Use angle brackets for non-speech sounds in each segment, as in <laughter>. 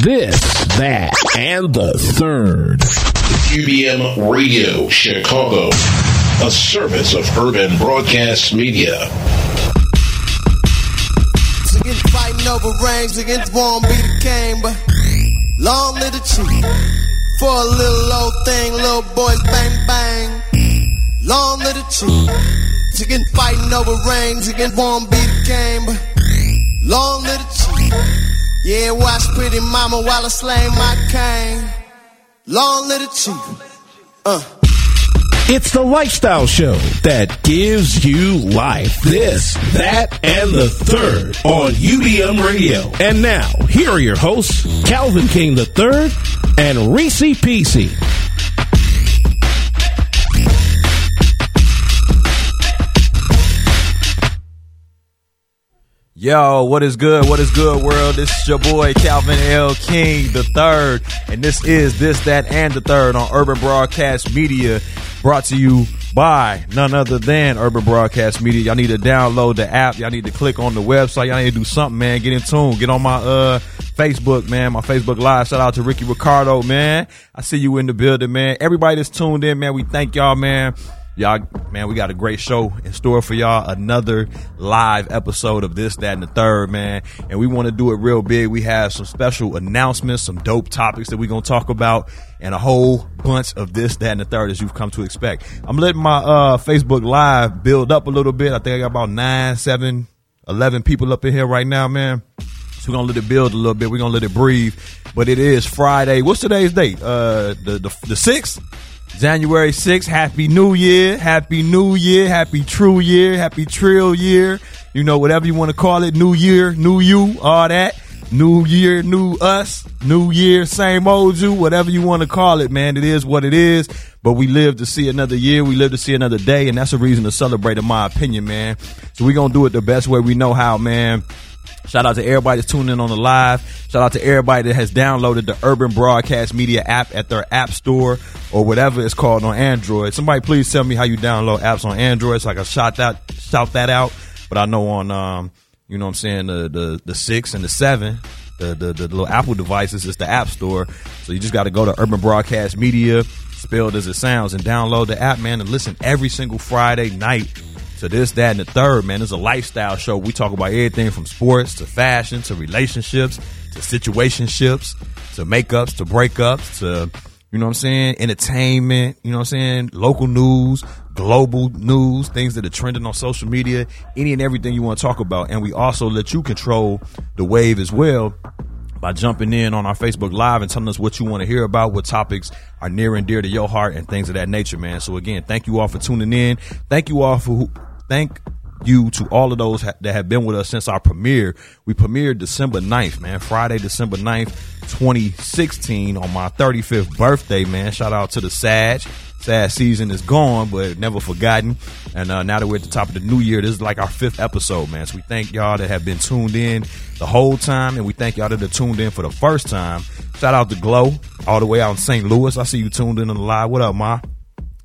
This, that, and the third. UBM Radio Chicago, a service of Urban Broadcast Media. Against fighting over rings, against won't be the king, but long live the chief. For a little old thing, little boys bang bang. Long live the chief. Against fighting over rings, against won't be the king, but long live the chief. Yeah, watch pretty mama while I slay my cane. Long live the chief. Uh. It's the lifestyle show that gives you life. This, that, and the third on UBM Radio. And now, here are your hosts, Calvin King III and Reese PC. Yo, what is good? What is good, world? This is your boy Calvin L. King the third, and this is this, that, and the third on Urban Broadcast Media, brought to you by none other than Urban Broadcast Media. Y'all need to download the app. Y'all need to click on the website. Y'all need to do something, man. Get in tune. Get on my uh Facebook, man. My Facebook Live. Shout out to Ricky Ricardo, man. I see you in the building, man. Everybody that's tuned in, man. We thank y'all, man. Y'all, man, we got a great show in store for y'all. Another live episode of this, that, and the third, man. And we want to do it real big. We have some special announcements, some dope topics that we're going to talk about, and a whole bunch of this, that, and the third as you've come to expect. I'm letting my uh, Facebook Live build up a little bit. I think I got about nine, seven, eleven people up in here right now, man. So we're gonna let it build a little bit. We're gonna let it breathe. But it is Friday. What's today's date? Uh, the the the sixth. January 6th, Happy New Year, Happy New Year, Happy True Year, Happy Trill Year, you know, whatever you want to call it, New Year, New You, all that. New Year, New Us, New Year, same old you, whatever you want to call it, man. It is what it is, but we live to see another year, we live to see another day, and that's a reason to celebrate, in my opinion, man. So we going to do it the best way we know how, man. Shout out to everybody that's tuning in on the live. Shout out to everybody that has downloaded the Urban Broadcast Media app at their app store or whatever it's called on Android. Somebody please tell me how you download apps on Android so I can shout that shout that out. But I know on um, you know what I'm saying, the the the six and the seven, the the, the little Apple devices is the app store. So you just gotta go to Urban Broadcast Media, spelled as it sounds, and download the app, man, and listen every single Friday night to this, that, and the third, man. It's a lifestyle show. We talk about everything from sports to fashion to relationships to situationships to makeups to breakups to, you know what I'm saying, entertainment, you know what I'm saying, local news, global news, things that are trending on social media, any and everything you want to talk about. And we also let you control the wave as well by jumping in on our Facebook Live and telling us what you want to hear about, what topics are near and dear to your heart, and things of that nature, man. So again, thank you all for tuning in. Thank you all for thank you to all of those ha- that have been with us since our premiere. We premiered December 9th, man. Friday, December 9th, 2016 on my 35th birthday, man. Shout out to the Sag. Sad season is gone, but never forgotten. And uh, now that we're at the top of the new year, this is like our fifth episode, man. So we thank y'all that have been tuned in the whole time, and we thank y'all that are tuned in for the first time. Shout out to Glow, all the way out in St. Louis. I see you tuned in on the live. What up, Ma?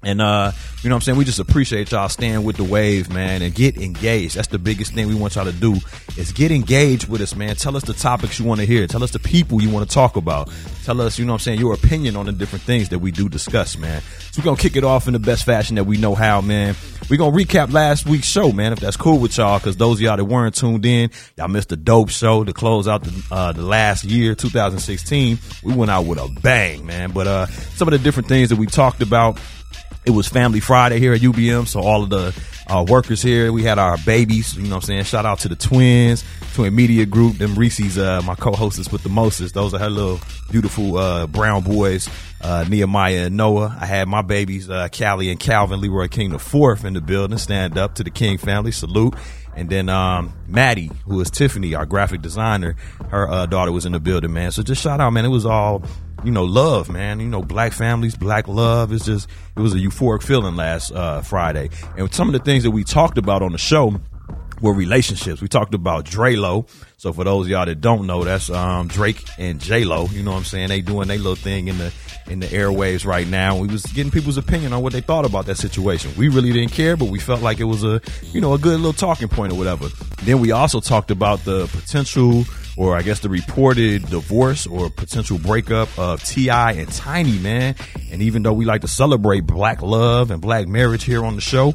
And uh, you know what I'm saying? We just appreciate y'all staying with the wave, man, and get engaged. That's the biggest thing we want y'all to do is get engaged with us, man. Tell us the topics you want to hear. Tell us the people you want to talk about. Tell us, you know what I'm saying, your opinion on the different things that we do discuss, man. So we're gonna kick it off in the best fashion that we know how, man. We're gonna recap last week's show, man, if that's cool with y'all, because those of y'all that weren't tuned in, y'all missed a dope show to close out the uh, the last year, 2016. We went out with a bang, man. But uh some of the different things that we talked about it was Family Friday here at UBM, so all of the uh, workers here, we had our babies. You know what I'm saying? Shout out to the twins, Twin Media Group. Them Reese's, uh, my co-hostess with the Moses. Those are her little beautiful uh, brown boys, uh, Nehemiah and Noah. I had my babies, uh, Callie and Calvin, Leroy King the fourth in the building. Stand up to the King family. Salute. And then um, Maddie, who is Tiffany, our graphic designer, her uh, daughter was in the building, man. So just shout out, man. It was all you know, love, man. You know, black families, black love. It's just, it was a euphoric feeling last uh, Friday. And some of the things that we talked about on the show, were relationships. We talked about Dre Lo. So for those y'all that don't know, that's um, Drake and J Lo. You know what I'm saying? They doing their little thing in the in the airwaves right now. We was getting people's opinion on what they thought about that situation. We really didn't care, but we felt like it was a you know a good little talking point or whatever. Then we also talked about the potential or I guess the reported divorce or potential breakup of T.I. and Tiny, man. And even though we like to celebrate black love and black marriage here on the show,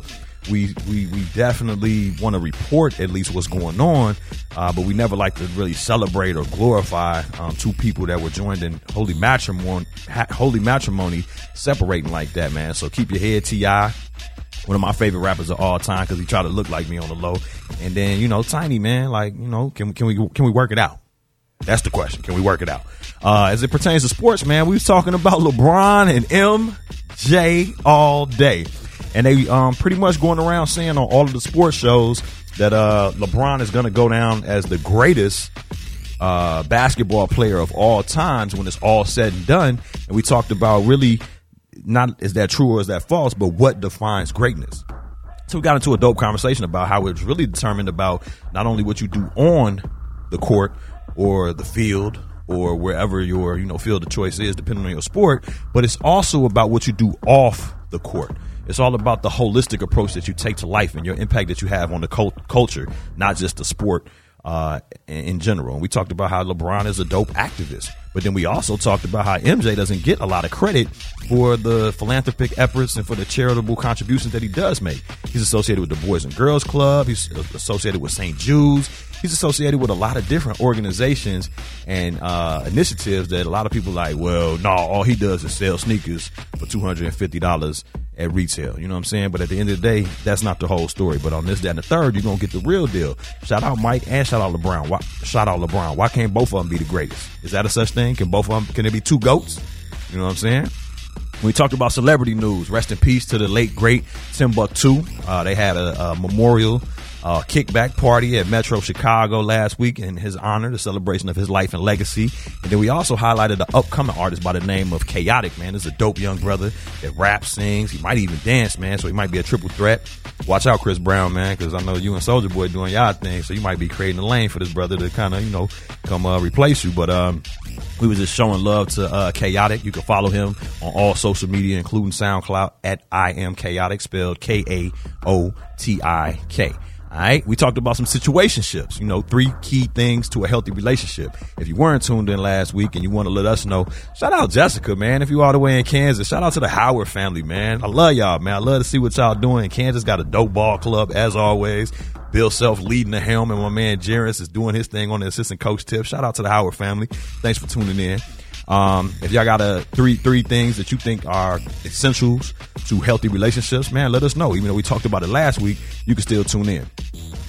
we we, we definitely want to report at least what's going on, uh, but we never like to really celebrate or glorify um, two people that were joined in holy matrimony, holy matrimony, separating like that, man. So keep your head, Ti. One of my favorite rappers of all time because he tried to look like me on the low, and then you know, Tiny man, like you know, can can we can we work it out? That's the question. Can we work it out? Uh, as it pertains to sports, man, we was talking about LeBron and MJ all day and they um, pretty much going around saying on all of the sports shows that uh, LeBron is going to go down as the greatest uh, basketball player of all times when it's all said and done. And we talked about really not is that true or is that false, but what defines greatness. So we got into a dope conversation about how it's really determined about not only what you do on the court or the field or wherever your you know field of choice is, depending on your sport, but it's also about what you do off the court. It's all about the holistic approach that you take to life and your impact that you have on the cult- culture, not just the sport uh, in general. And we talked about how LeBron is a dope activist, but then we also talked about how MJ doesn't get a lot of credit for the philanthropic efforts and for the charitable contributions that he does make. He's associated with the Boys and Girls Club. He's associated with St. Jude's. He's associated with a lot of different organizations and uh, initiatives that a lot of people like. Well, no, all he does is sell sneakers for two hundred and fifty dollars at retail. You know what I'm saying? But at the end of the day, that's not the whole story. But on this, that, and the third, you're gonna get the real deal. Shout out Mike and shout out LeBron. Why, shout out LeBron. Why can't both of them be the greatest? Is that a such thing? Can both of them? Can there be two goats? You know what I'm saying? We talked about celebrity news, rest in peace to the late great Timbuktu. Uh, they had a, a memorial uh, kickback party at Metro Chicago last week in his honor, the celebration of his life and legacy. And then we also highlighted the upcoming artist by the name of Kaotik, man. This is a dope young brother that raps, sings. He might even dance, man. So he might be a triple threat. Watch out, Chris Brown, man, because I know you and Soulja Boy doing y'all thing. So you might be creating a lane for this brother to kind of, you know, come uh, replace you. But um, we was just showing love to uh, Kaotik. You can follow him on all social media, including SoundCloud at I am Kaotik, spelled K A O T I K. All right. We talked about some situationships, you know, three key things to a healthy relationship. If you weren't tuned in last week and you want to let us know, shout out Jessica, man. If you all the way in Kansas, shout out to the Howard family, man. I love y'all, man. I love to see what y'all doing. Kansas got a dope ball club as always. Bill Self leading the helm and my man Jerrance is doing his thing on the assistant coach tip. Shout out to the Howard family. Thanks for tuning in. Um, if y'all got a three three things that you think are essentials to healthy relationships, man, let us know. Even though we talked about it last week, you can still tune in.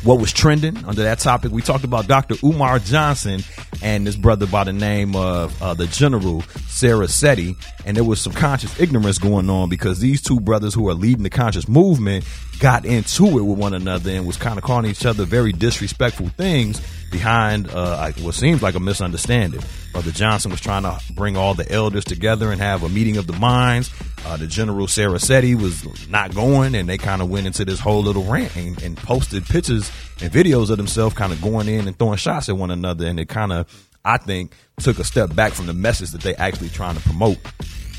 What was trending under that topic? We talked about Dr. Umar Johnson and this brother by the name of uh, the General Sarah Seti, and there was some conscious ignorance going on because these two brothers who are leading the conscious movement got into it with one another and was kind of calling each other very disrespectful things behind uh, what seems like a misunderstanding. Brother Johnson was trying to bring all the elders together and have a meeting of the minds. Uh, the General Sarah Seti was not going, and they kind of went into this whole little rant and, and posted pictures and videos of themselves kind of going in and throwing shots at one another. And it kind of, I think, took a step back from the message that they actually trying to promote.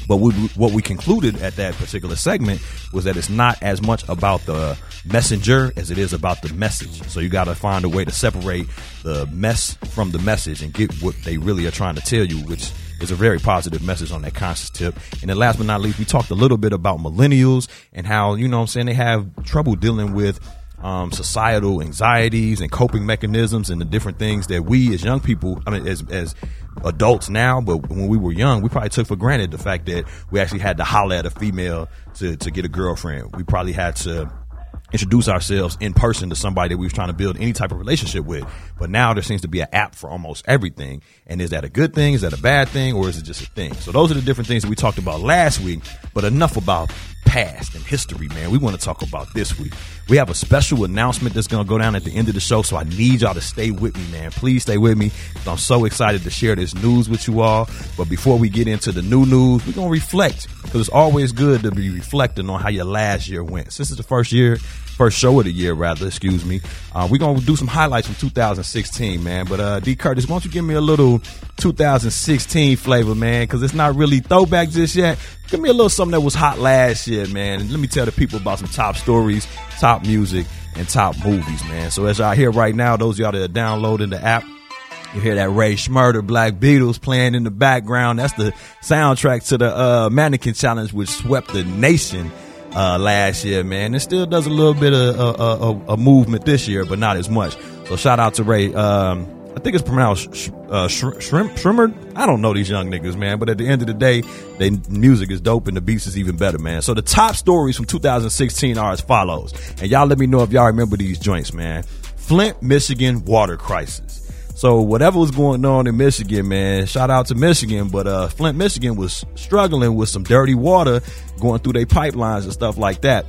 But we, what we concluded at that particular segment was that it's not as much about the messenger as it is about the message. So you got to find a way to separate the mess from the message and get what they really are trying to tell you, which is a very positive message on that conscious tip. And then last but not least, we talked a little bit about millennials and how, you know I'm saying, they have trouble dealing with um, societal anxieties and coping mechanisms and the different things that we as young people, I mean, as, as adults now, but when we were young, we probably took for granted the fact that we actually had to holler at a female to, to get a girlfriend. We probably had to introduce ourselves in person to somebody that we was trying to build any type of relationship with. But now there seems to be an app for almost everything. And is that a good thing? Is that a bad thing? Or is it just a thing? So those are the different things that we talked about last week. But enough about past and history, man, we want to talk about this week. We have a special announcement that's going to go down at the end of the show, so I need y'all to stay with me, man. Please stay with me. I'm so excited to share this news with you all. But before we get into the new news, we're going to reflect because it's always good to be reflecting on how your last year went. Since it's the first year, first show of the year, rather, excuse me. Uh, we're to do some highlights from 2016, man. But uh, D. Curtis, why don't you give me a little 2016 flavor, man? Because it's not really throwback just yet. Give me a little something that was hot last year, man. And let me tell the people about some top stories, top music, and top movies, man. So as y'all hear right now, those y'all that are downloading the app, you hear that Ray Schmurder Black Beatles playing in the background. That's the soundtrack to the uh, Mannequin Challenge, which swept the nation uh, last year, man. It still does a little bit of a, a, a, movement this year, but not as much. So shout out to Ray. Um, I think it's pronounced sh- uh, sh- shrimp, shrimmer. I don't know these young niggas, man. But at the end of the day, their music is dope and the beats is even better, man. So the top stories from 2016 are as follows. And y'all let me know if y'all remember these joints, man. Flint, Michigan water crisis. So whatever was going on in Michigan, man, shout out to Michigan, but uh, Flint, Michigan was struggling with some dirty water going through their pipelines and stuff like that.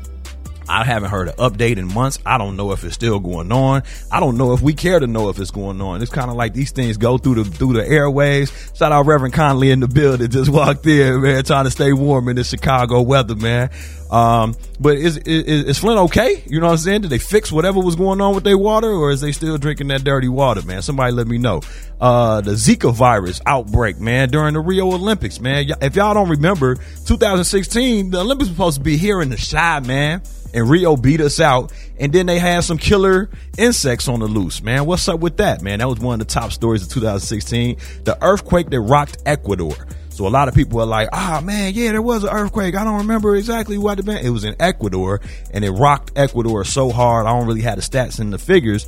I haven't heard an update in months. I don't know if it's still going on. I don't know if we care to know if it's going on. It's kind of like these things go through the through the airways. Shout out Reverend Conley in the building, just walked in, man, trying to stay warm in the Chicago weather, man. Um, but is, is, is Flint okay? You know what I'm saying? Did they fix whatever was going on with their water, or is they still drinking that dirty water, man? Somebody let me know. Uh, the Zika virus outbreak, man, during the Rio Olympics, man. If y'all don't remember, 2016, the Olympics were supposed to be here in the shy, man and Rio beat us out. And then they had some killer insects on the loose, man. What's up with that, man? That was one of the top stories of 2016. The earthquake that rocked Ecuador. So a lot of people are like, ah, oh, man, yeah, there was an earthquake. I don't remember exactly what it been. It was in Ecuador and it rocked Ecuador so hard. I don't really have the stats and the figures,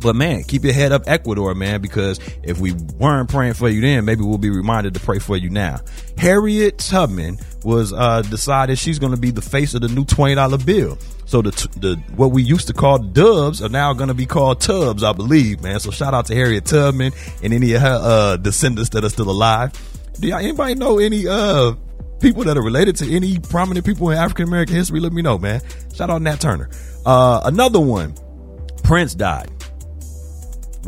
but man, keep your head up, Ecuador, man, because if we weren't praying for you then, maybe we'll be reminded to pray for you now. Harriet Tubman was uh, decided she's going to be the face of the new twenty dollar bill. So the the what we used to call dubs are now going to be called tubs, I believe, man. So shout out to Harriet Tubman and any of her uh, descendants that are still alive. Do y'all anybody know any uh people that are related to any prominent people in African American history? Let me know, man. Shout out Nat Turner. Uh, another one, Prince died.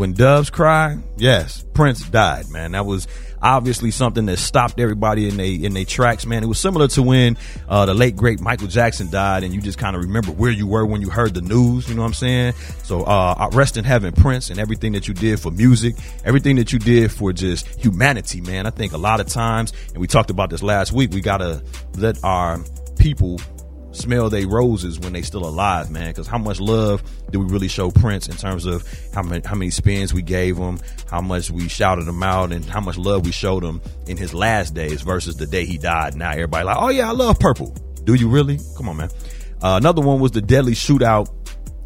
When doves cry, yes, Prince died, man. That was obviously something that stopped everybody in they in their tracks, man. It was similar to when uh, the late great Michael Jackson died, and you just kind of remember where you were when you heard the news. You know what I'm saying? So uh, rest in heaven, Prince, and everything that you did for music, everything that you did for just humanity, man. I think a lot of times, and we talked about this last week, we gotta let our people smell they roses when they still alive, man. Because how much love do we really show Prince in terms of how many how many spins we gave him, how much we shouted him out, and how much love we showed him in his last days versus the day he died. Now everybody like, oh yeah, I love purple. Do you really? Come on, man. Uh, another one was the deadly shootout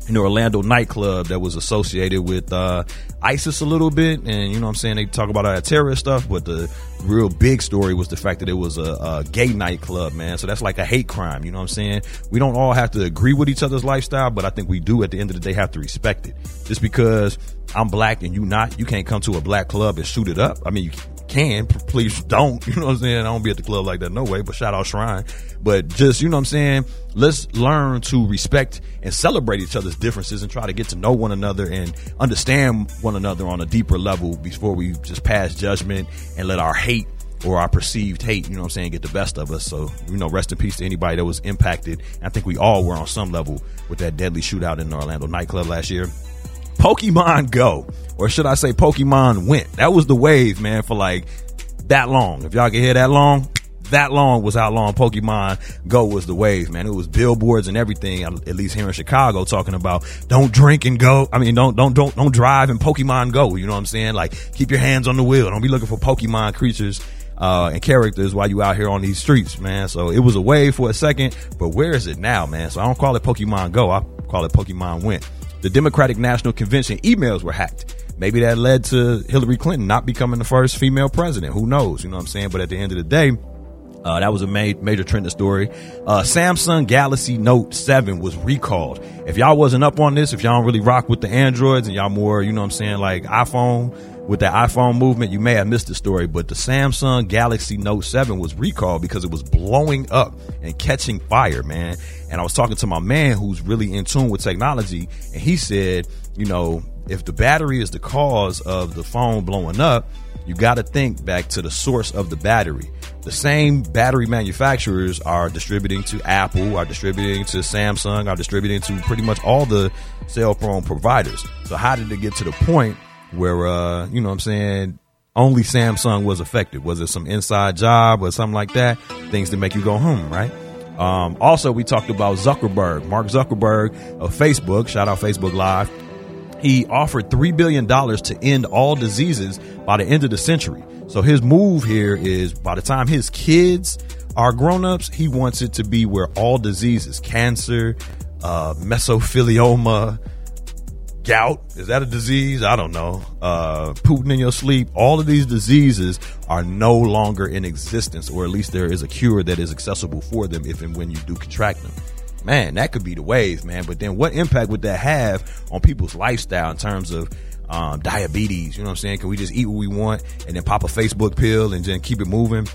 in Orlando nightclub that was associated with uh, ISIS a little bit, and you know what I'm saying they talk about all that terrorist stuff, but the real big story was the fact that it was a, a, gay nightclub, man. So that's like a hate crime. You know what I'm saying? We don't all have to agree with each other's lifestyle, but I think we do at the end of the day have to respect it. Just because I'm black and you not, you can't come to a black club and shoot it up. I mean, you can, please don't. You know what I'm saying? I don't be at the club like that, no way. But shout out Shrine. But just you know what I'm saying. Let's learn to respect and celebrate each other's differences and try to get to know one another and understand one another on a deeper level before we just pass judgment and let our hate or our perceived hate, you know what I'm saying, get the best of us. So, you know, rest in peace to anybody that was impacted. I think we all were on some level with that deadly shootout in the Orlando nightclub last year. Pokemon Go, or should I say Pokemon went. That was the wave, man, for like that long. If y'all can hear that long, that long was how long Pokemon Go was the wave, man. It was billboards and everything, at least here in Chicago, talking about don't drink and go. I mean, don't don't don't don't drive and Pokemon Go. You know what I'm saying? Like keep your hands on the wheel. Don't be looking for Pokemon creatures uh, and characters while you out here on these streets, man. So it was a wave for a second, but where is it now, man? So I don't call it Pokemon Go. I call it Pokemon Went. The Democratic National Convention emails were hacked. Maybe that led to Hillary Clinton not becoming the first female president. Who knows? You know what I'm saying? But at the end of the day, Uh, that was a ma- major trending story. Uh, Samsung Galaxy Note 7 was recalled. If y'all wasn't up on this, if y'all don't really rock with the Androids and y'all more, you know what I'm saying, like iPhone, with the iPhone movement, you may have missed the story, but the Samsung Galaxy Note 7 was recalled because it was blowing up and catching fire, man. And I was talking to my man who's really in tune with technology, and he said, you know, if the battery is the cause of the phone blowing up, you got to think back to the source of the battery. The same battery manufacturers are distributing to Apple, are distributing to Samsung, are distributing to pretty much all the cell phone providers. So how did it get to the point where uh, you know what I'm saying, only Samsung was affected? Was it some inside job or something like that? Things that make you go, hmm, right? Um, also, we talked about Zuckerberg, Mark Zuckerberg of Facebook. Shout out Facebook Live he offered $3 billion to end all diseases by the end of the century. So his move here is by the time his kids are grown-ups, he wants it to be where all diseases, cancer, uh, mesothelioma, gout, is that a disease? I don't know. Uh, Putin in your sleep, all of these diseases are no longer in existence, or at least there is a cure that is accessible for them if and when you do contract them man, that could be the wave, man. But then what impact would that have on people's lifestyle in terms of um, diabetes? You know what I'm saying? Can we just eat what we want and then pop a Facebook pill and then keep it moving?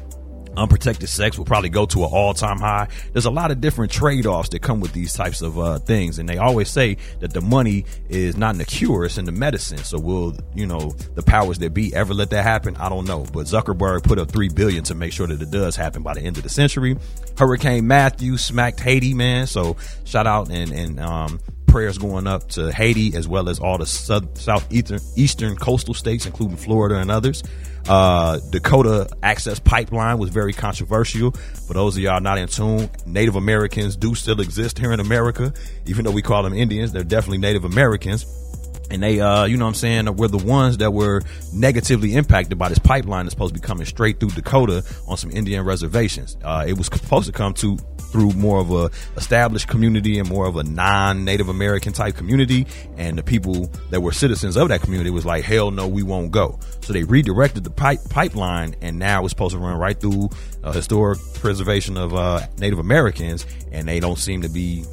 Unprotected sex will probably go to an all-time high. There's a lot of different trade-offs that come with these types of uh, things, and they always say that the money is not in the cure; it's in the medicine. So, will you know the powers that be ever let that happen? I don't know, but Zuckerberg put up three billion to make sure that it does happen by the end of the century. Hurricane Matthew smacked Haiti, man. So, shout out and and um, prayers going up to Haiti as well as all the south, southeastern eastern coastal states, including Florida and others. Uh, Dakota Access Pipeline was very controversial. For those of y'all not in tune, Native Americans do still exist here in America, even though we call them Indians. They're definitely Native Americans and they uh you know what i'm saying were the ones that were negatively impacted by this pipeline that's supposed to be coming straight through dakota on some indian reservations. Uh it was supposed to come to through more of a established community and more of a non-native american type community. And the people that were citizens of that community was like hell no we won't go. So they redirected the pipe pipeline and now it's supposed to run right through historic preservation of uh, native americans. And they don't seem to be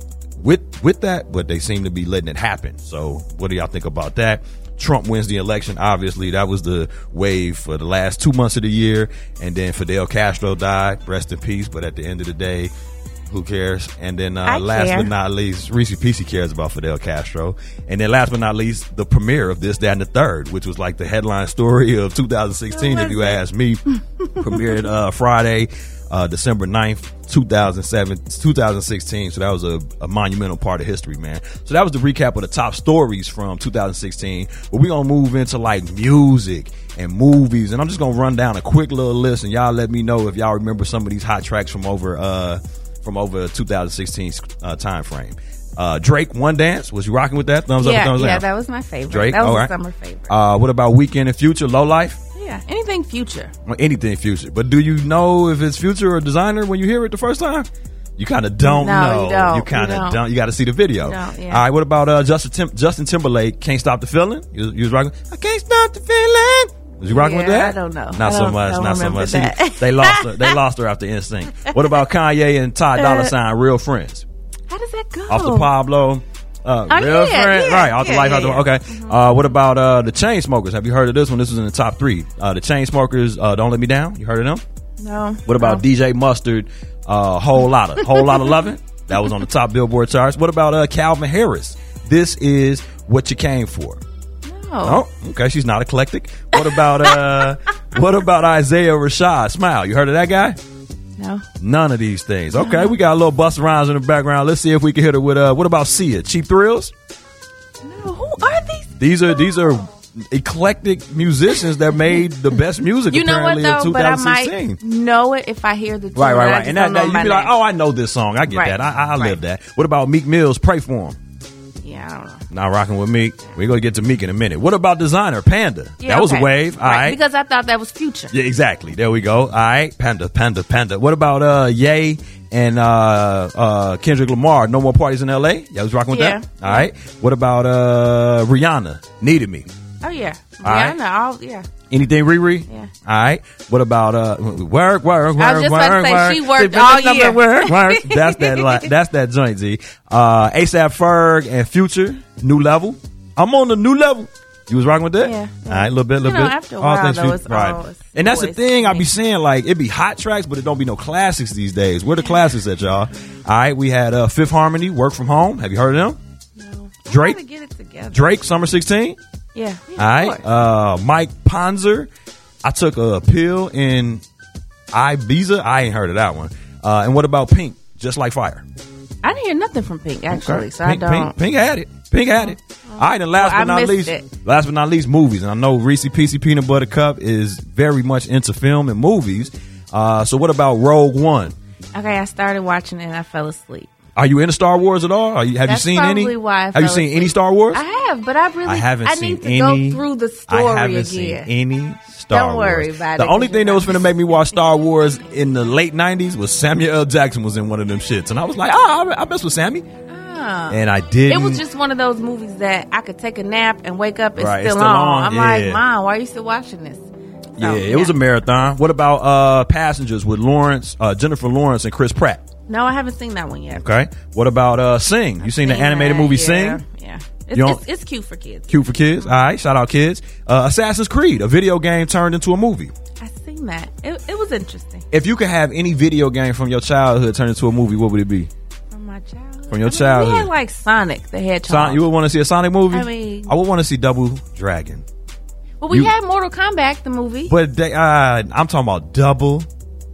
with with that, but they seem to be letting it happen. So, what do y'all think about that? Trump wins the election. Obviously, that was the wave for the last two months of the year, and then Fidel Castro died. Rest in peace. But at the end of the day, who cares? And then uh, last care. but not least, Reese Peasy cares about Fidel Castro. And then last but not least, the premiere of this, that, and the third, which was like the headline story of 2016, if you ask me. premiered uh, Friday, uh, December 9th, 2007, 2016. So that was a, a monumental part of history, man. So that was the recap of the top stories from 2016. But we're going to move into like music and movies. And I'm just going to run down a quick little list and y'all let me know if y'all remember some of these hot tracks from over, uh, from over 2016 uh, time frame. Uh, Drake, One Dance, was you rocking with that? Thumbs up, yeah, thumbs yeah, down? that was my favorite. Drake, that was right. summer favorite. Uh, what about Weeknd and Future, Low Life? Yeah, anything future. Well, anything Future. But do you know if it's Future or Desiigner when you hear it the first time? You kind of don't No, know. you don't. You kind of don't. don't. You got to see the video. Yeah. All right. What about uh, Justin Tim- Justin Timberlake? Can't stop the feeling. You, you was rocking. I can't stop the feeling. Was you rocking with that? I don't know. Not so don't- much. don't so much. They lost her. They <laughs> lost her after Instinct. What about Kanye and Ty Dolla Sign? Real friends. How does that go? Off the Pablo. Uh, Oh, real yeah, friend, yeah, right? Off the life, off the okay. Uh, what about uh, the Chainsmokers? Have you heard of this one? This was in the top three. Uh, the Chainsmokers, uh, don't let me down. You heard of them? No. What about no. DJ Mustard? Uh, whole lot of whole lot of <laughs> loving. That was on the top Billboard charts. What about uh, Calvin Harris? This is what you came for. No. Oh, okay. She's not eclectic. What about uh, <laughs> what about Isaiah Rashad? Smile. You heard of that guy? No. None of these things. Okay, we got a little bust rhymes in the background. Let's see if we can hit it with uh, what about Sia? Cheap thrills. No. Who are these? These are these are eclectic musicians that made the best music You know what though? in But I might know it if I hear the tune. Right, right, right. And that, that you be like, oh, I know this song. I get Right. that. I, I Right. live that. What about Meek Mills? Pray for him. Yeah, I don't know. Not rocking with Meek. We're gonna get to Meek in a minute. What about Desiigner Panda? Yeah, that was okay. a wave. All right. Because I thought that was future. yeah, exactly. There we go. All right. Panda, Panda, Panda. What about uh Yay and uh uh Kendrick Lamar? No more parties in L.A. Yeah, was rocking with Yeah. that. All right. What about uh Rihanna? Needed me. Oh yeah, All I right. All, yeah, Anything Riri? Yeah. All right. What about uh work, work, work, I was just work, about to say, work. she worked See, all that's year. Work, work. <laughs> That's that. li- That's that joint. Z. Uh, ASAP Ferg and Future, new level. I'm on the new level. You was rocking with that? Yeah. All right, a little bit, a little You know, bit. after a while, though, it's all- it's and that's the thing. I be saying like it be hot tracks, but it don't be no classics these days. Where the classics at, y'all? All right, we had uh, Fifth Harmony, Work from Home. Have you heard of them? no. Drake? Get it together. Drake, Summer 16. Yeah. yeah All right. Uh, Mike Posner. I took a pill in Ibiza. I ain't heard of that one. Uh, and what about Pink? Just like fire. I didn't hear nothing from Pink actually, so Pink, I don't. Pink, Pink had it. Pink had it. All right, and last Well, but not least, it. last but not least, movies. And I know Reese PC Peanut Butter Cup is very much into film and movies. Uh, so what about Rogue One? Okay, I started watching it and I fell asleep. Are you into Star Wars at all? You, have That's you seen any? why have you seen any. Star Wars? I have, but I really I haven't I seen need to any. go through the story I haven't again. seen any Star Don't worry Wars. about the it, only 'cause thing that was going to make me watch Star Wars in the late '90s was Samuel L. Jackson was in one of them shits, and I was like, oh, I, I mess with Sammy, Ah. and I did. It was just one of those movies that I could take a nap and wake up and Right, it's still, still on. on, I'm yeah. like, Mom, why are you still watching this? yeah, So, it was a marathon. What about uh Passengers with Lawrence, uh, Jennifer Lawrence, and Chris Pratt? No, I haven't seen that one yet. Okay. What about uh Sing? You seen the animated that, movie yeah, Sing? Yeah, it's, it's, it's cute for kids. Cute for kids. All right, shout out kids. Uh, Assassin's Creed, a video game turned into a movie. I seen that. It, it was interesting If you could have any video game from your childhood turned into a movie, what would it be? from my childhood. From your I mean, childhood. we had like Sonic the Hedgehog. Son, you would want to see a Sonic movie? I mean- I would want to see Double Dragon. well, we you- had Mortal Kombat the movie. But they, uh, I'm talking about Double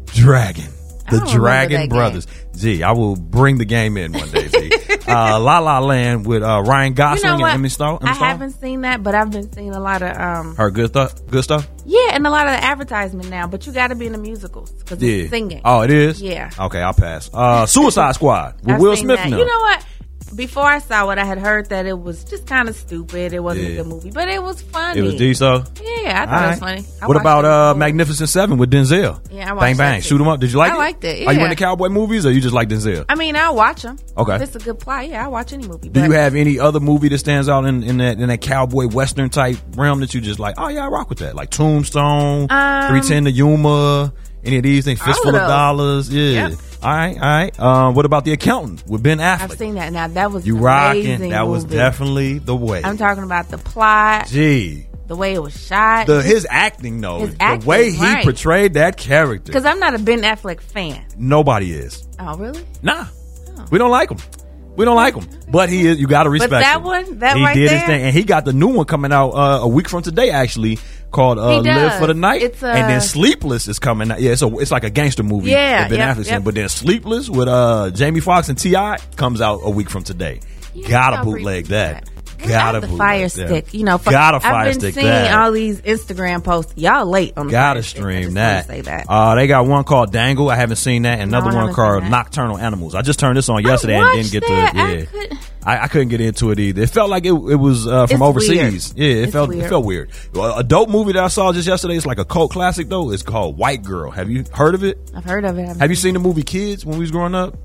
Dragon. The Dragon Brothers. Gee, I will bring the game in one day. Z. <laughs> uh, La La Land with uh, Ryan you Gosling know and Emmy Stone. Emma I Stone? haven't seen that, but I've been seeing a lot of um Her good stuff. Good stuff. yeah, and a lot of the advertisement now. But you got to be in the musicals because Yeah. it's singing. Oh, it is. Yeah. Okay, I'll pass. Uh, Suicide Squad with I've Will Smith. Now. You know what? Before I saw it, I had heard that it was just kind of stupid. It wasn't Yeah. a good movie, but it was funny. it was D. So. Yeah, I thought it was funny. I what about uh. Magnificent Seven with Denzel? Yeah, I watched Bang that bang, shoot 'em up. Did you like I it? I liked it, Are you yeah. into cowboy movies or you just like Denzel? I mean, I'll watch them. Okay. If it's a good plot, yeah, I'll watch any movie. Do you have any other movie that stands out in, in that in that cowboy western type realm that you just like? Oh yeah, I rock with that. Like Tombstone, Um, Three Ten to Yuma, any of these things? Fistful of of. Dollars, yeah. Yep. All right, all right. Um, what about the accountant with Ben Affleck? I've seen that. Now that was you rocking? That was definitely the way. I'm talking about the plot, Gee, the way it was shot. the his acting though, His the acting, way he right. portrayed that character, Because I'm not a Ben Affleck fan. nobody is. Oh, really? Nah, we don't like him. We don't like him, but he is. You got to respect. that him. one- that one? he right did his thing, and he got the new one coming out uh, a week from today, actually, called uh, "Live for the Night." It's, uh, and then "Sleepless" is coming out. Yeah, so it's like a gangster movie. Yeah, Ben yep, in. But then "Sleepless" with uh, Jamie Foxx and T.I. comes out a week from today. Yeah, gotta bootleg that. that. Gotta the fire stick. You know, for, gotta fire I've been stick seeing that. all these Instagram posts. Y'all late on the Gotta stick. Stream just that. Say that. Uh, they got one called Dangal. I haven't seen that. and No, Another one called. Nocturnal Animals. I just turned this on yesterday and didn't get that. to. I Yeah, couldn't- I, I couldn't get into it either. It felt like it, it was uh, from It's overseas. weird. Yeah, it It's felt it weird. felt weird. A dope movie that I saw just yesterday. It's like a cult classic though. It's called White Girl. Have you heard of it? I've heard of it. Have you seen the movie Kids when we was growing up?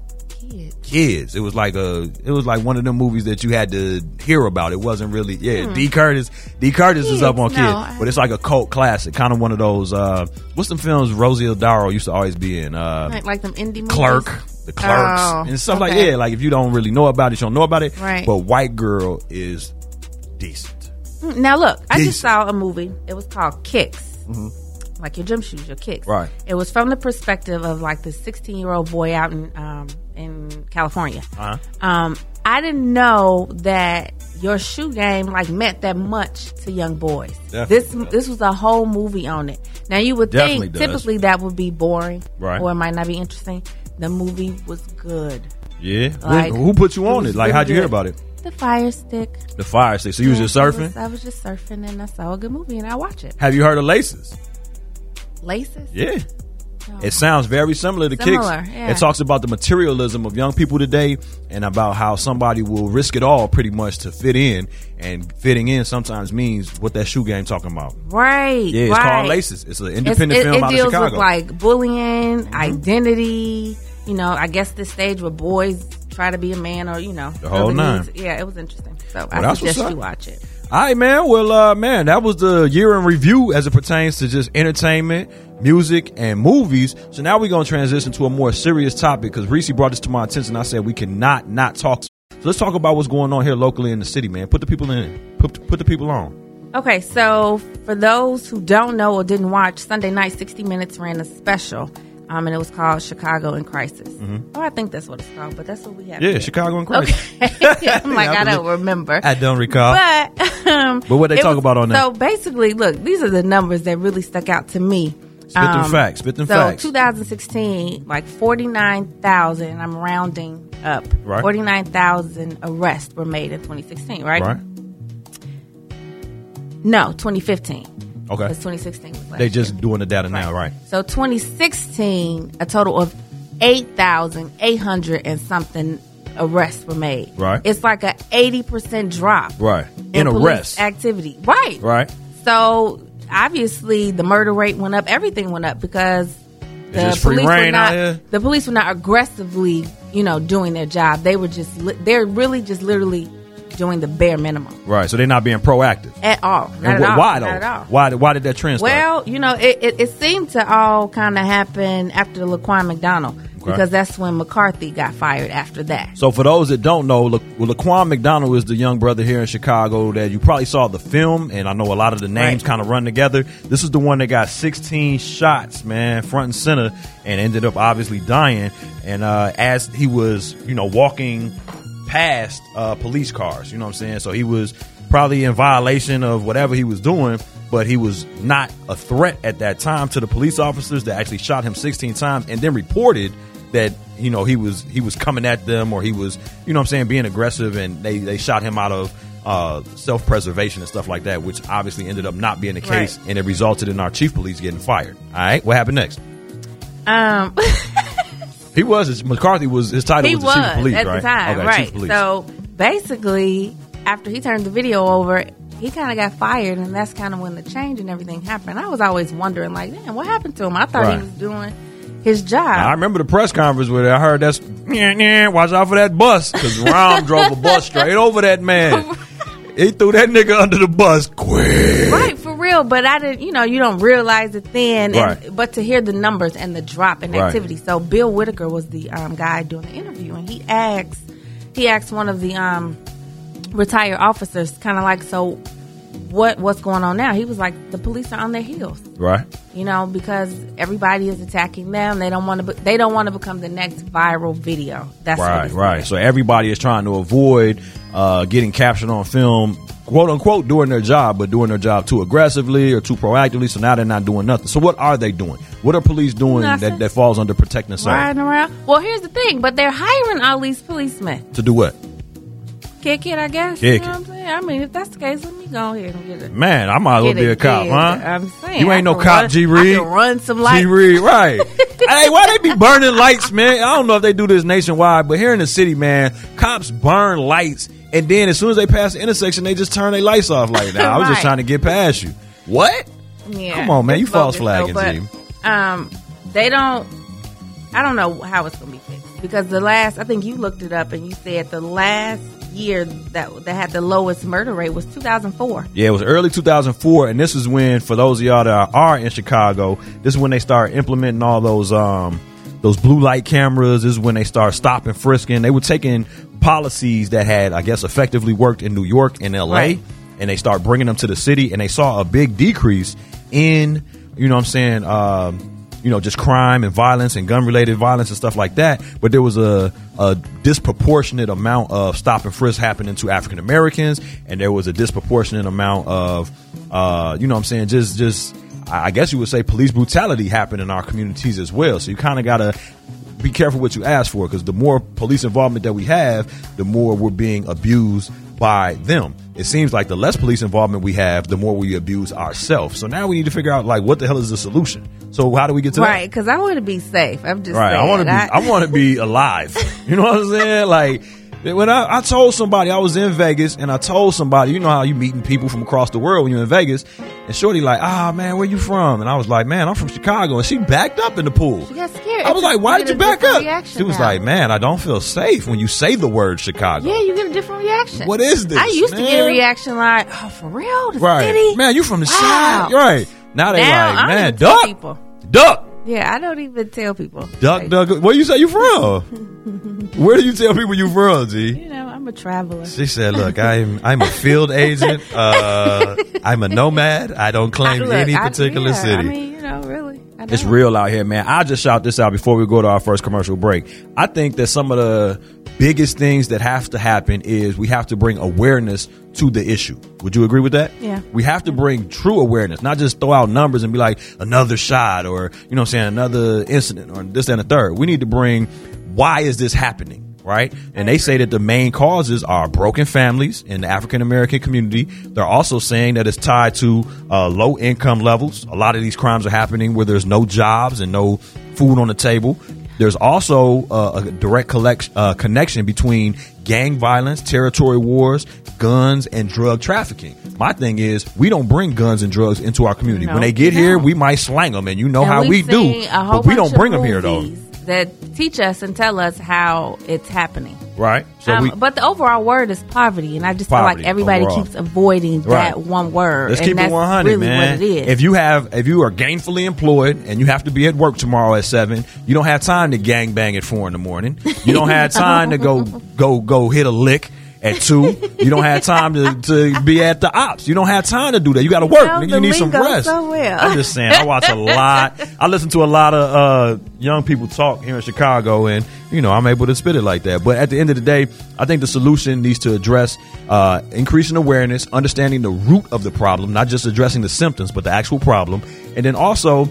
Kids. Kids. It was like a. It was like one of them movies that you had to hear about. It wasn't really. Yeah, D Curtis. D Curtis is up Hmm. on Kids, no, Kids, I- but it's like a cult classic. Kind of one of those. uh What's some films Rosie O'Donnell used to always be in? Uh, Like, like them indie movies. Clerk, the Clerks, Oh, and stuff like okay. yeah. Like if you don't really know about it, you don't know about it. Right. But White Girl is decent. Now look, I just saw a movie. It was called Kicks. Like your gym shoes, your kicks. Right. It was from the perspective of like the 16 year old boy out in um, in California. Uh-huh. Um, I didn't know that your shoe game like meant that much to young boys. Definitely this does. this was a whole movie on it. Now you would Definitely think does. typically that would be boring, Right. Or it might not be interesting. The movie was good. Yeah. Like, who, who put you on was it? Like how'd you hear about it? The Fire Stick. The Fire Stick. So you was Yeah, just I surfing. was- I was just surfing and I saw a good movie and I watch it. Have you heard of Laces? Laces. Yeah. Oh. It sounds very similar to Similar, Kicks. yeah. It talks about the materialism of young people today and about how somebody will risk it all pretty much to fit in. And fitting in sometimes means what that shoe game talking about. Right. Yeah, it's right. called Laces. It's an It's- independent it, film it out of Chicago. with like bullying, mm-hmm. identity. You know, I guess this stage where boys try to be a man or you know The whole nine. needs. Yeah, it was interesting. So Well, I suggest you watch it. All right, man. Well, uh, man, that was the year in review as it pertains to just entertainment, music, and movies. So now we're going to transition to a more serious topic because Reese brought this to my attention. I said we cannot not talk. So let's talk about what's going on here locally in the city, man. Put the people in. Put, put the people on. Okay, so for those who don't know or didn't watch, Sunday night, 60 Minutes ran a special, um, and it was called Chicago in Crisis. Oh, I think that's what it's called, but that's what we have. Mm-hmm. Yeah, here. Chicago in Crisis. Okay. <laughs> I'm like, <laughs> I I don't remember. I don't recall. But, <laughs> um, But what they talk about on that? So basically, look, these are the numbers that really stuck out to me. Spit them facts. Spit them so facts. 2016, like 49,000, I'm rounding up. Right. 49,000 arrests were made in 2016, right? right? No, 2015. Okay. Because 2016 was last They year. just doing the data now, right? So 2016, a total of 8,800 and something arrests were made. Right. It's like a 80% drop. Right. In, In arrests. activity. Right. Right. So obviously the murder rate went up, everything went up because the police were not the police were not aggressively, you know, doing their job. They were just li- they're really just literally doing the bare minimum Right. So they're not being proactive. at all. Not And at all. why though? Not at all. Why? Why did that trend start? Well, you know, it, it, it seemed to all kind of happen after Laquan McDonald because that's when McCarthy got fired after that. So for those that don't know, La- well, Laquan McDonald is the young brother here in Chicago that you probably saw the film, and I know a lot of the names Right. kind of run together. This is the one that got 16 shots, man, front and center, and ended up obviously dying. And uh, as he was, you know, walking past uh, police cars, you know what I'm saying? So he was probably in violation of whatever he was doing, but he was not a threat at that time to the police officers that actually shot him 16 times and then reported that you know he was he was coming at them or he was you know what I'm saying being aggressive and they they shot him out of uh, self preservation and stuff like that, which obviously ended up not being the case, Right. and it resulted in our chief police getting fired. All right, what happened next? Um, <laughs> He was McCarthy was his title he was was the chief of police, at right? the time, okay, right? Chief of police. So basically, after he turned the video over, he kind of got fired, and that's kind of when the change and everything happened. I was always wondering, like, man, what happened to him? I thought Right. he was doing his job. I remember the press conference where I heard that's yeah, yeah, watch out for that bus because Rahm drove a bus <laughs> straight over that man. <laughs> He threw that nigga under the bus quick. Right, real. But I didn't, you know, you don't realize it then. Right. And, but to hear the numbers and the drop in Right. activity. So Bill Whitaker was the um, guy doing the interview, and he asked, he asked one of the um, retired officers, kind of like, so what what's going on now? He was like, the police are on their heels. Right. You know, because everybody is attacking them. They don't want to. Be, they don't want to become the next viral video. That's Right, right. So everybody is trying to avoid uh, getting captured on film, quote unquote, doing their job, but doing their job too aggressively or too proactively. So now they're not doing nothing. So what are they doing? What are police doing that, Nothing. that falls under protecting the Riding around. Well, here's the thing. But they're hiring all these policemen. To do what? Kick it, I guess. Kick it. Saying? I mean, if that's the case, let me go ahead and get it. Man, I might as well be a it cop, huh? I'm saying, You ain't no cop, run- G Reed. can run some lights. G Reed, right. <laughs> hey, why they be burning lights, man? I don't know if they do this nationwide, but here in the city, man, cops burn lights, and then as soon as they pass the intersection, they just turn their lights off like that. I was just trying to get past you. What? Yeah, Come on, man, you false flagging, though, but, Um, they don't. I don't know how it's gonna be fixed because the last I think you looked it up and you said the last year that that had the lowest murder rate was 2004. Yeah, it was early 2004, and this is when, for those of y'all that are in Chicago, this is when they start implementing all those um those blue light cameras. This is when they start stopping, frisking. They were taking policies that had, I guess, effectively worked in New York and L.A. Right. and they start bringing them to the city, and they saw a big decrease in, you know, what I'm saying. Um, you know, just crime and violence and gun related violence and stuff like that. But there was a, a disproportionate amount of stop and frisk happening to African Americans, and there was a disproportionate amount of, uh, you know, I'm saying, just just I guess you would say police brutality happened in our communities as well. So you kind of gotta be careful what you ask for because the more police involvement that we have, the more we're being abused by them. It seems like the less police involvement we have, the more we abuse ourselves. So now we need to figure out like what the hell is the solution. So how do we get to Right, because I want to be safe. I'm just? Right. I want to be. I, want to be alive. <laughs> You know what I'm saying? Like When I, I told somebody I was in Vegas and I told somebody, you know how you meeting people from across the world when you're in Vegas, and Shorty like, ah man, where you from? And I was like, man, I'm from Chicago, and she backed up in the pool. She got scared. I was like, why did you back up? She was now. like, man, I don't feel safe when you say the word Chicago. Yeah, you get a different reaction. What is this, I used to get a reaction like, "Oh, for real, the right, city, man, you from the Wow. side, right? Now they Now, like, don't man, even tell duck, people. duck. Yeah, I don't even tell people. Duck, Like, duck. Where you say you from? <laughs> Where do you tell people you from, G? You know, I'm a traveler. She said, "Look, I'm I'm a field <laughs> agent. Uh, I'm a nomad. I don't claim Look, any I- particular yeah, city. I mean, you know, really, I it's real out here, man. I'll just shout this out before we go to our first commercial break. I think that some of the biggest things that have to happen is we have to bring awareness to the issue. Would you agree with that? Yeah. We have to bring true awareness, not just throw out numbers and be like another shot or you know what I'm saying another incident or this and the third. We need to bring why is this happening? Right. And they say that the main causes are broken families in the African American community. They're also saying that it's tied to uh, low income levels. A lot of these crimes are happening where there's no jobs and no food on the table. There's also uh, a direct collect, uh, connection between gang violence, territory wars, guns, and drug trafficking. My thing is, we don't bring guns and drugs into our community. No, when they get we here, we might slang them, and you know And how we've do. seen a whole But we don't bring them here, though. That teach us and tell us how it's happening. Right? So Um, we but the overall word is poverty, and I just feel like everybody overall. keeps avoiding Right. that one word. Let's and keep that's it 100, really man. What it is. If you have, if you are gainfully employed and you have to be at work tomorrow at seven, you don't have time to gang bang at four in the morning. You don't have <laughs> time to go go go hit a lick at two. You don't have time to, to be at the ops. You don't have time to do that. You got to work. nigga. You need some rest. so well. I'm just saying. I watch a <laughs> lot. I listen to a lot of uh, young people talk here in Chicago, and you know I'm able to spit it like that. But at the end of the day, I think the solution needs to address uh, increasing awareness, understanding the root of the problem, not just addressing the symptoms, but the actual problem, and then also.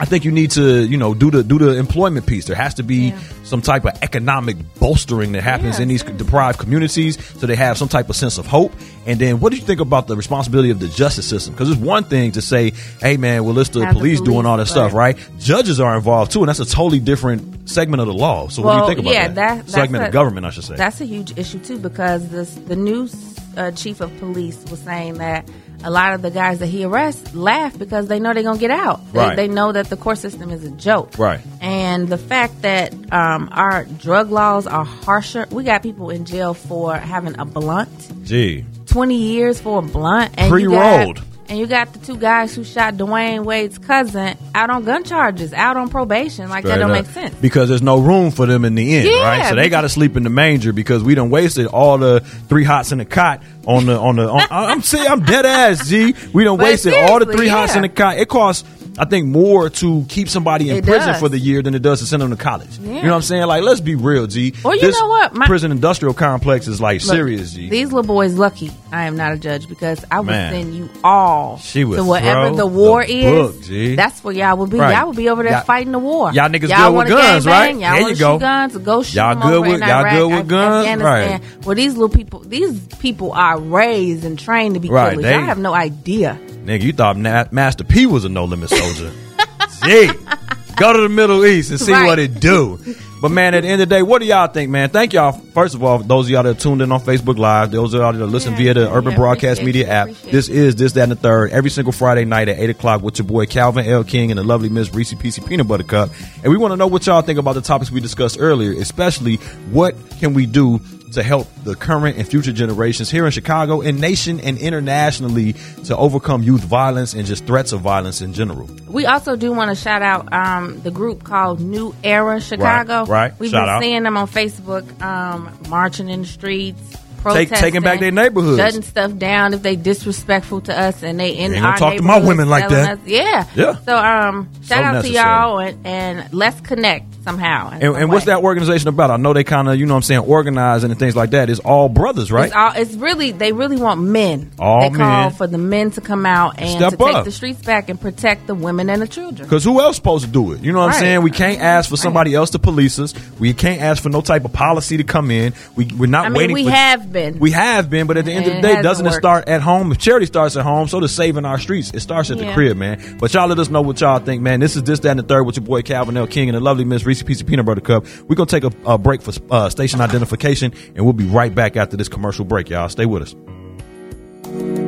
I think you need to, you know, do the do the employment piece. There has to be Yeah. some type of economic bolstering that happens Yeah, in these deprived communities, so they have some type of sense of hope. And then, what do you think about the responsibility of the justice system? Because it's one thing to say, "Hey, man, well, it's the Have the police, doing police, all that stuff," right. Judges are involved too, and that's a totally different segment of the law. So, what do you think about yeah, that? that- that's segment a- of government, I should say. That's a huge issue too because this the new uh, chief of police was saying that a lot of the guys that he arrests laugh because they know they're gonna get out. They, Right. they know that the court system is a joke. Right. And the fact that um, our drug laws are harsher, we got people in jail for having a blunt, Gee, twenty years for a blunt, and you Pre-rolled. got- And you got the two guys who shot Dwyane Wade's cousin out on gun charges, out on probation. Like that don't up. make sense. because there's no room for them in the end, Yeah, right? So they got to sleep in the manger because we done wasted all the three hots in the cot on the on the. On, <laughs> I'm saying I'm dead ass G. We done But wasted all the three hots in the cot. It costs. I think more to keep somebody in It prison does. for the year than it does to send them to college. Yeah. You know what I'm saying? Like, let's be real, G. Or you This know what? My- prison industrial complex is like Look, serious, G. These little boys lucky. I am not a judge because I would Man. send you all She would to whatever the war the is. book, That's where y'all would be. Right. Y'all would be over there Y'all- fighting the war. y'all niggas y'all with wanna guns, right? Y'all There you go. shoot guns? Go shoot Y'all them good over with- in y'all Iraq, good with guns? Right. Well, these little people, these people are raised and trained to be Right, killers. they- y'all have no idea. Nigga, you thought Na- Master P was a no limit soldier. <laughs> Gee, go to the Middle East and see Right. what it do. But man, at the end of the day, what do y'all think, man? Thank y'all. First of all, those of y'all that tuned in on Facebook Live, those of y'all that listen Yeah, via the Urban Broadcast Media you, app. This is this, that, and the third every single Friday night at eight o'clock with your boy Calvin L. King and the lovely Miss Reese PC Peanut Butter Cup. And we want to know what y'all think about the topics we discussed earlier, especially what can we do to help the current and future generations here in Chicago and nation and internationally to overcome youth violence and just threats of violence in general. We also do want to shout out um, the group called New Era Chicago. right. We've Shout been out. seeing them on Facebook, um, marching in the streets. Take- taking back their neighborhoods. shutting stuff down if they disrespectful to us, and they in our talk to my women like that. us- yeah, Yeah. So um, shout So out necessary. to y'all, and, and let's connect somehow. And, some and what's that organization about? I know they kind of, you know what I'm saying, organizing and things like that. It's all brothers, right? It's, all, it's really they really want men. All they call men. for the men to come out and Step to take up. the streets back and protect the women and the children. Because who else supposed to do it? You know what I'm saying? We can't ask for somebody else to police us. We can't ask for no type of policy to come in. We, we're not I mean, waiting we for. have have been. We have been, but at the end of the day, doesn't it start at home? If charity starts at home, so does saving our streets. It starts at the crib, man. But y'all let us know what y'all think, man. This is this, that, and the third with your boy Calvin L. King and the lovely Miss Reese Piece of Peanut Butter Cup. We're gonna take a, a break for uh, station identification, and we'll be right back after this commercial break, y'all. Stay with us.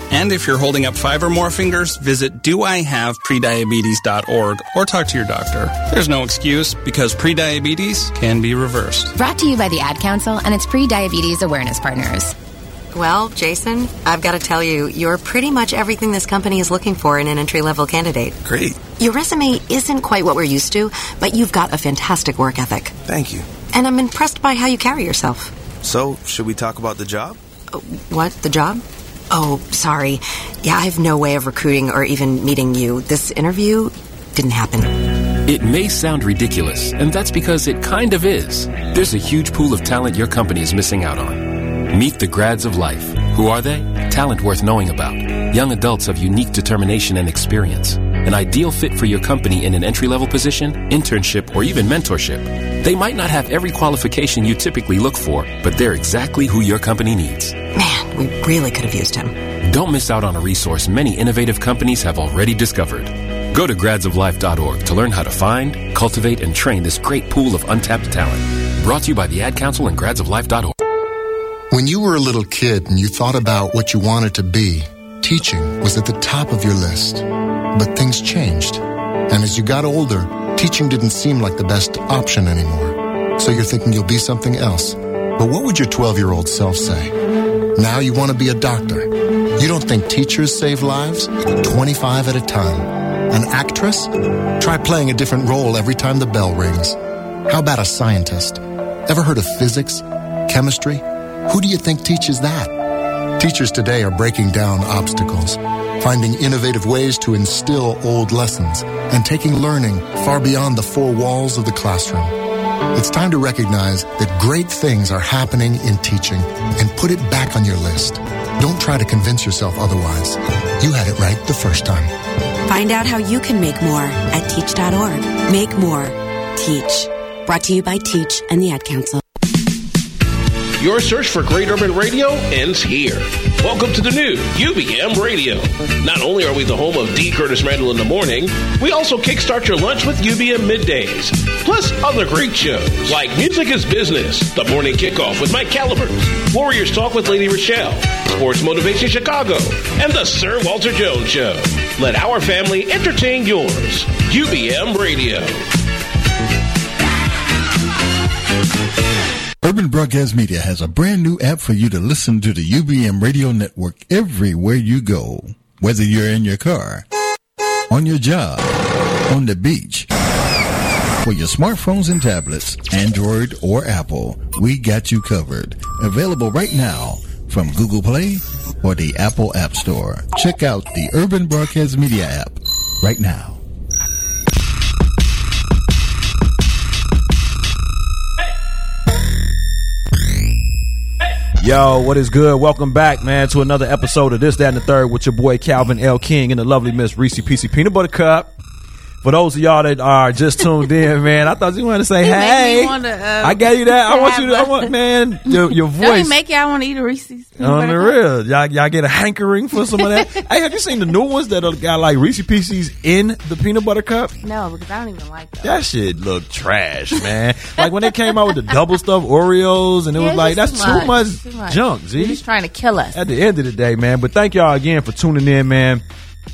And if you're holding up five or more fingers, visit doihaveprediabetes.org or talk to your doctor. There's no excuse because prediabetes can be reversed. Brought to you by the Ad Council and its pre diabetes awareness partners. Well, Jason, I've got to tell you, you're pretty much everything this company is looking for in an entry level candidate. Great. Your resume isn't quite what we're used to, but you've got a fantastic work ethic. Thank you. And I'm impressed by how you carry yourself. So, should we talk about the job? What? The job? Oh, sorry. Yeah, I have no way of recruiting or even meeting you. This interview didn't happen. It may sound ridiculous, and that's because it kind of is. There's a huge pool of talent your company is missing out on. Meet the grads of life. Who are they? Talent worth knowing about. Young adults of unique determination and experience. An ideal fit for your company in an entry level position, internship, or even mentorship. They might not have every qualification you typically look for, but they're exactly who your company needs. Man, we really could have used him. Don't miss out on a resource many innovative companies have already discovered. Go to gradsoflife.org to learn how to find, cultivate, and train this great pool of untapped talent. Brought to you by the Ad Council and gradsoflife.org. When you were a little kid and you thought about what you wanted to be, teaching was at the top of your list. But things changed. And as you got older, teaching didn't seem like the best option anymore. So you're thinking you'll be something else. But what would your 12 year old self say? Now you want to be a doctor. You don't think teachers save lives? 25 at a time. An actress? Try playing a different role every time the bell rings. How about a scientist? Ever heard of physics? Chemistry? Who do you think teaches that? Teachers today are breaking down obstacles, finding innovative ways to instill old lessons, and taking learning far beyond the four walls of the classroom. It's time to recognize that great things are happening in teaching and put it back on your list. Don't try to convince yourself otherwise. You had it right the first time. Find out how you can make more at teach.org. Make more. Teach. Brought to you by Teach and the Ad Council. Your search for great urban radio ends here. Welcome to the new UBM Radio. Not only are we the home of D. Curtis Randall in the morning, we also kickstart your lunch with UBM middays. Plus other great shows like Music is Business, The Morning Kickoff with Mike Calibers, Warriors Talk with Lady Rochelle, Sports Motivation Chicago, and The Sir Walter Jones Show. Let our family entertain yours. UBM Radio. Broadcast Media has a brand new app for you to listen to the UBM radio network everywhere you go. Whether you're in your car, on your job, on the beach, for your smartphones and tablets, Android or Apple, we got you covered. Available right now from Google Play or the Apple App Store. Check out the Urban Broadcast Media app right now. Yo, what is good? Welcome back, man, to another episode of This, That, and the Third with your boy Calvin L. King and the lovely Miss Reese PC Peanut Butter Cup. For those of y'all that are just tuned in, man, I thought you wanted to say, You "Hey, wanna, uh, I gave you that. I want you to, I want, man, your, your <laughs> Don't voice it make y'all want to eat a Reese's? on the real. Y'all, y'all get a hankering for some of that. <laughs> hey, have you seen the new ones that got like Reese Pieces in the peanut butter cup? No, because I don't even like those. That shit look trash, man. like when they came out with the double stuffed Oreos, and it Yeah, was like that's too much. Too much. junk. Z. just trying to kill us. At the end of the day, man. But thank y'all again for tuning in, man.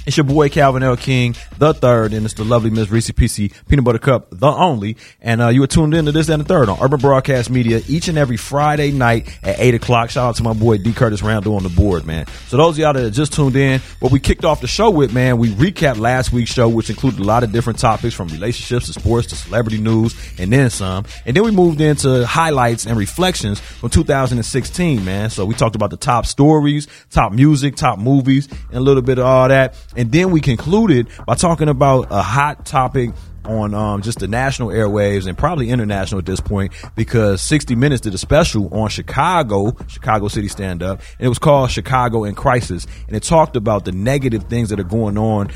It's your boy Calvin L. King, the third, and it's the lovely Miss Reese PC Peanut Butter Cup, the only. And uh, you were tuned in to this and the third on Urban Broadcast Media each and every Friday night at 8 o'clock. Shout out to my boy D. Curtis Randall on the board, man. So those of y'all that just tuned in, what we kicked off the show with, man, we recapped last week's show, which included a lot of different topics from relationships to sports to celebrity news and then some. And then we moved into highlights and reflections from 2016, man. So we talked about the top stories, top music, top movies, and a little bit of all that. And then we concluded by talking about a hot topic on um, just the national airwaves and probably international at this point because 60 Minutes did a special on Chicago, Chicago City Stand Up, and it was called Chicago in Crisis. And it talked about the negative things that are going on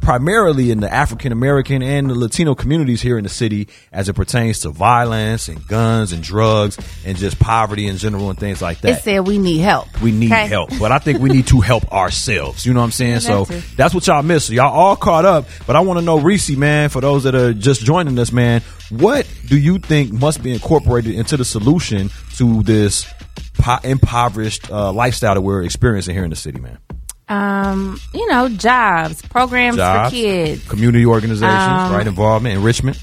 primarily in the African American and the Latino communities here in the city as it pertains to violence and guns and drugs and just poverty in general and things like that It said we need help. we need Okay? help. But I think we need to <laughs> help ourselves. You know what I'm saying? So that's what y'all missed. So y'all all caught up. But I want to know, Reese, man, for those that are just joining us, man, what do you think must be incorporated into the solution to this po- impoverished uh, lifestyle that we're experiencing here in the city, man? Um, you know, jobs, programs Jobs, for kids. community organizations, Um, right? Involvement, enrichment.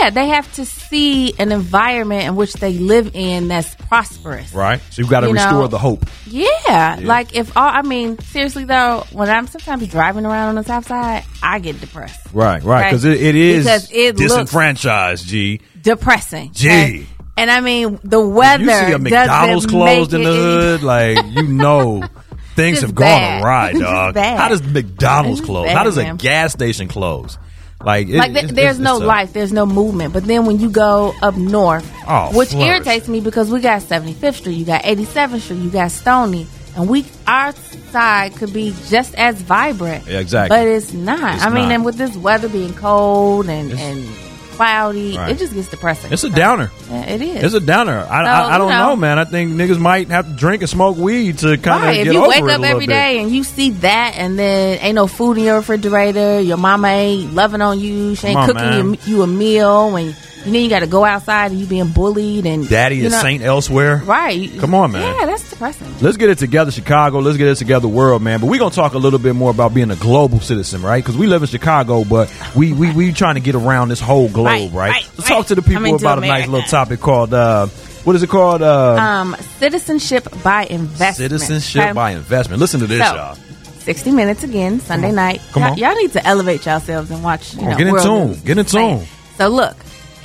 Yeah, they have to see an environment in which they live in that's prosperous. Right. So you've got to You know, restore the hope. Yeah, like if all I mean, seriously though, when I'm sometimes driving around on the south side, I get depressed. Right, right. Okay? Because it, it is Because it disenfranchised, G. Depressing. G. okay? And I mean, the weather. You see a McDonald's closed in the hood, like you know <laughs> things have gone awry, <laughs> dog. How does McDonald's It's close? bad, How does a man. gas station close? Like, it- like th- it's- there's it's- no life, there's no movement. But then when you go up north, Oh, which flourish. irritates me because we got 75th Street, you got 87th Street, you got Stony, and we our side could be just as vibrant. Yeah, exactly. but it's not. I mean, not. and with this weather being cold and and cloudy, Right. it just gets depressing. It's a downer. Yeah, it is. It's a downer. I, So, I, I don't you know. know. man. I think niggas might have to drink and smoke weed to kind of Right, get if you over wake it up every bit. and you see that, and then ain't no food in your refrigerator, your mama ain't loving on you, she ain't on, cooking you, you a meal, and, and then you got to go outside and you being bullied and Daddy is know- saint elsewhere. Right? Come on, man. Yeah, that's depressing. Let's get it together, Chicago. Let's get it together, world, man. But we're gonna talk a little bit more about being a global citizen, right? Because we live in Chicago, but we we we trying to get around this whole globe, Right, right? right, Let's talk to the people about a nice little topic called uh, what is it called? Uh, Um, citizenship by investment. citizenship okay? by investment. Listen to this, So, y'all. 60 minutes again, Sunday night. Come y'all, on. y'all need to elevate yourselves and watch. You Come on, know, get in tune. Get in tune. So look,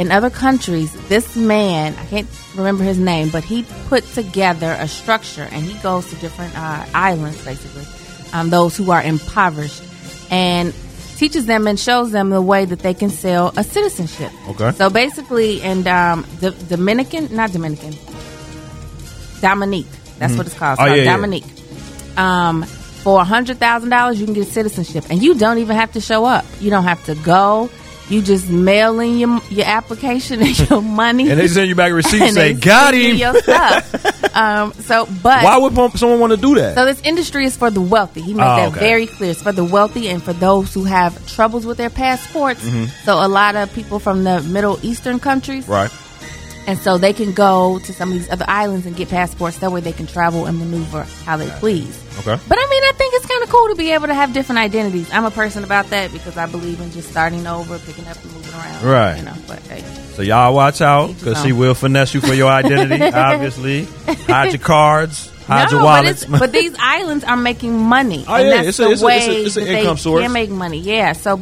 in other countries, this man, I can't remember his name, but he put together a structure and he goes to different uh, islands, basically, um, those who are impoverished, and teaches them and shows them the way that they can sell a citizenship. Okay. So basically, in um, the Dominican, not Dominican, Dominique. That's Mhm. what it's called. It's Oh, called yeah, yeah. Dominique. Um, for a hundred thousand dollars, you can get citizenship, and you don't even have to show up. You don't have to go. You just mail in your your application <laughs> and your money, And they send you back <laughs> a receipt and say, "Got him." Your stuff. <laughs> um, so, but Why would someone want to do that? so this industry is for the wealthy. He made Oh, that okay. very clear. It's for the wealthy and for those who have troubles with their passports. Mhm. So a lot of people from the Middle Eastern countries, right. And so they can go to some of these other islands and get passports. That way they can travel and maneuver how they please. Okay. But I mean, I think it's kind of cool to be able to have different identities. I'm a person about that because I believe in just starting over, picking up and moving around. Right. You know, but hey. So y'all watch out because she will finesse you for your identity. <laughs> obviously, hide your cards, hide your no, but, wallets. it's, but these islands are making money, <laughs> Oh, and yeah, that's it's a- the it's a- way it's a- it's an income they source. can make money. Yeah, so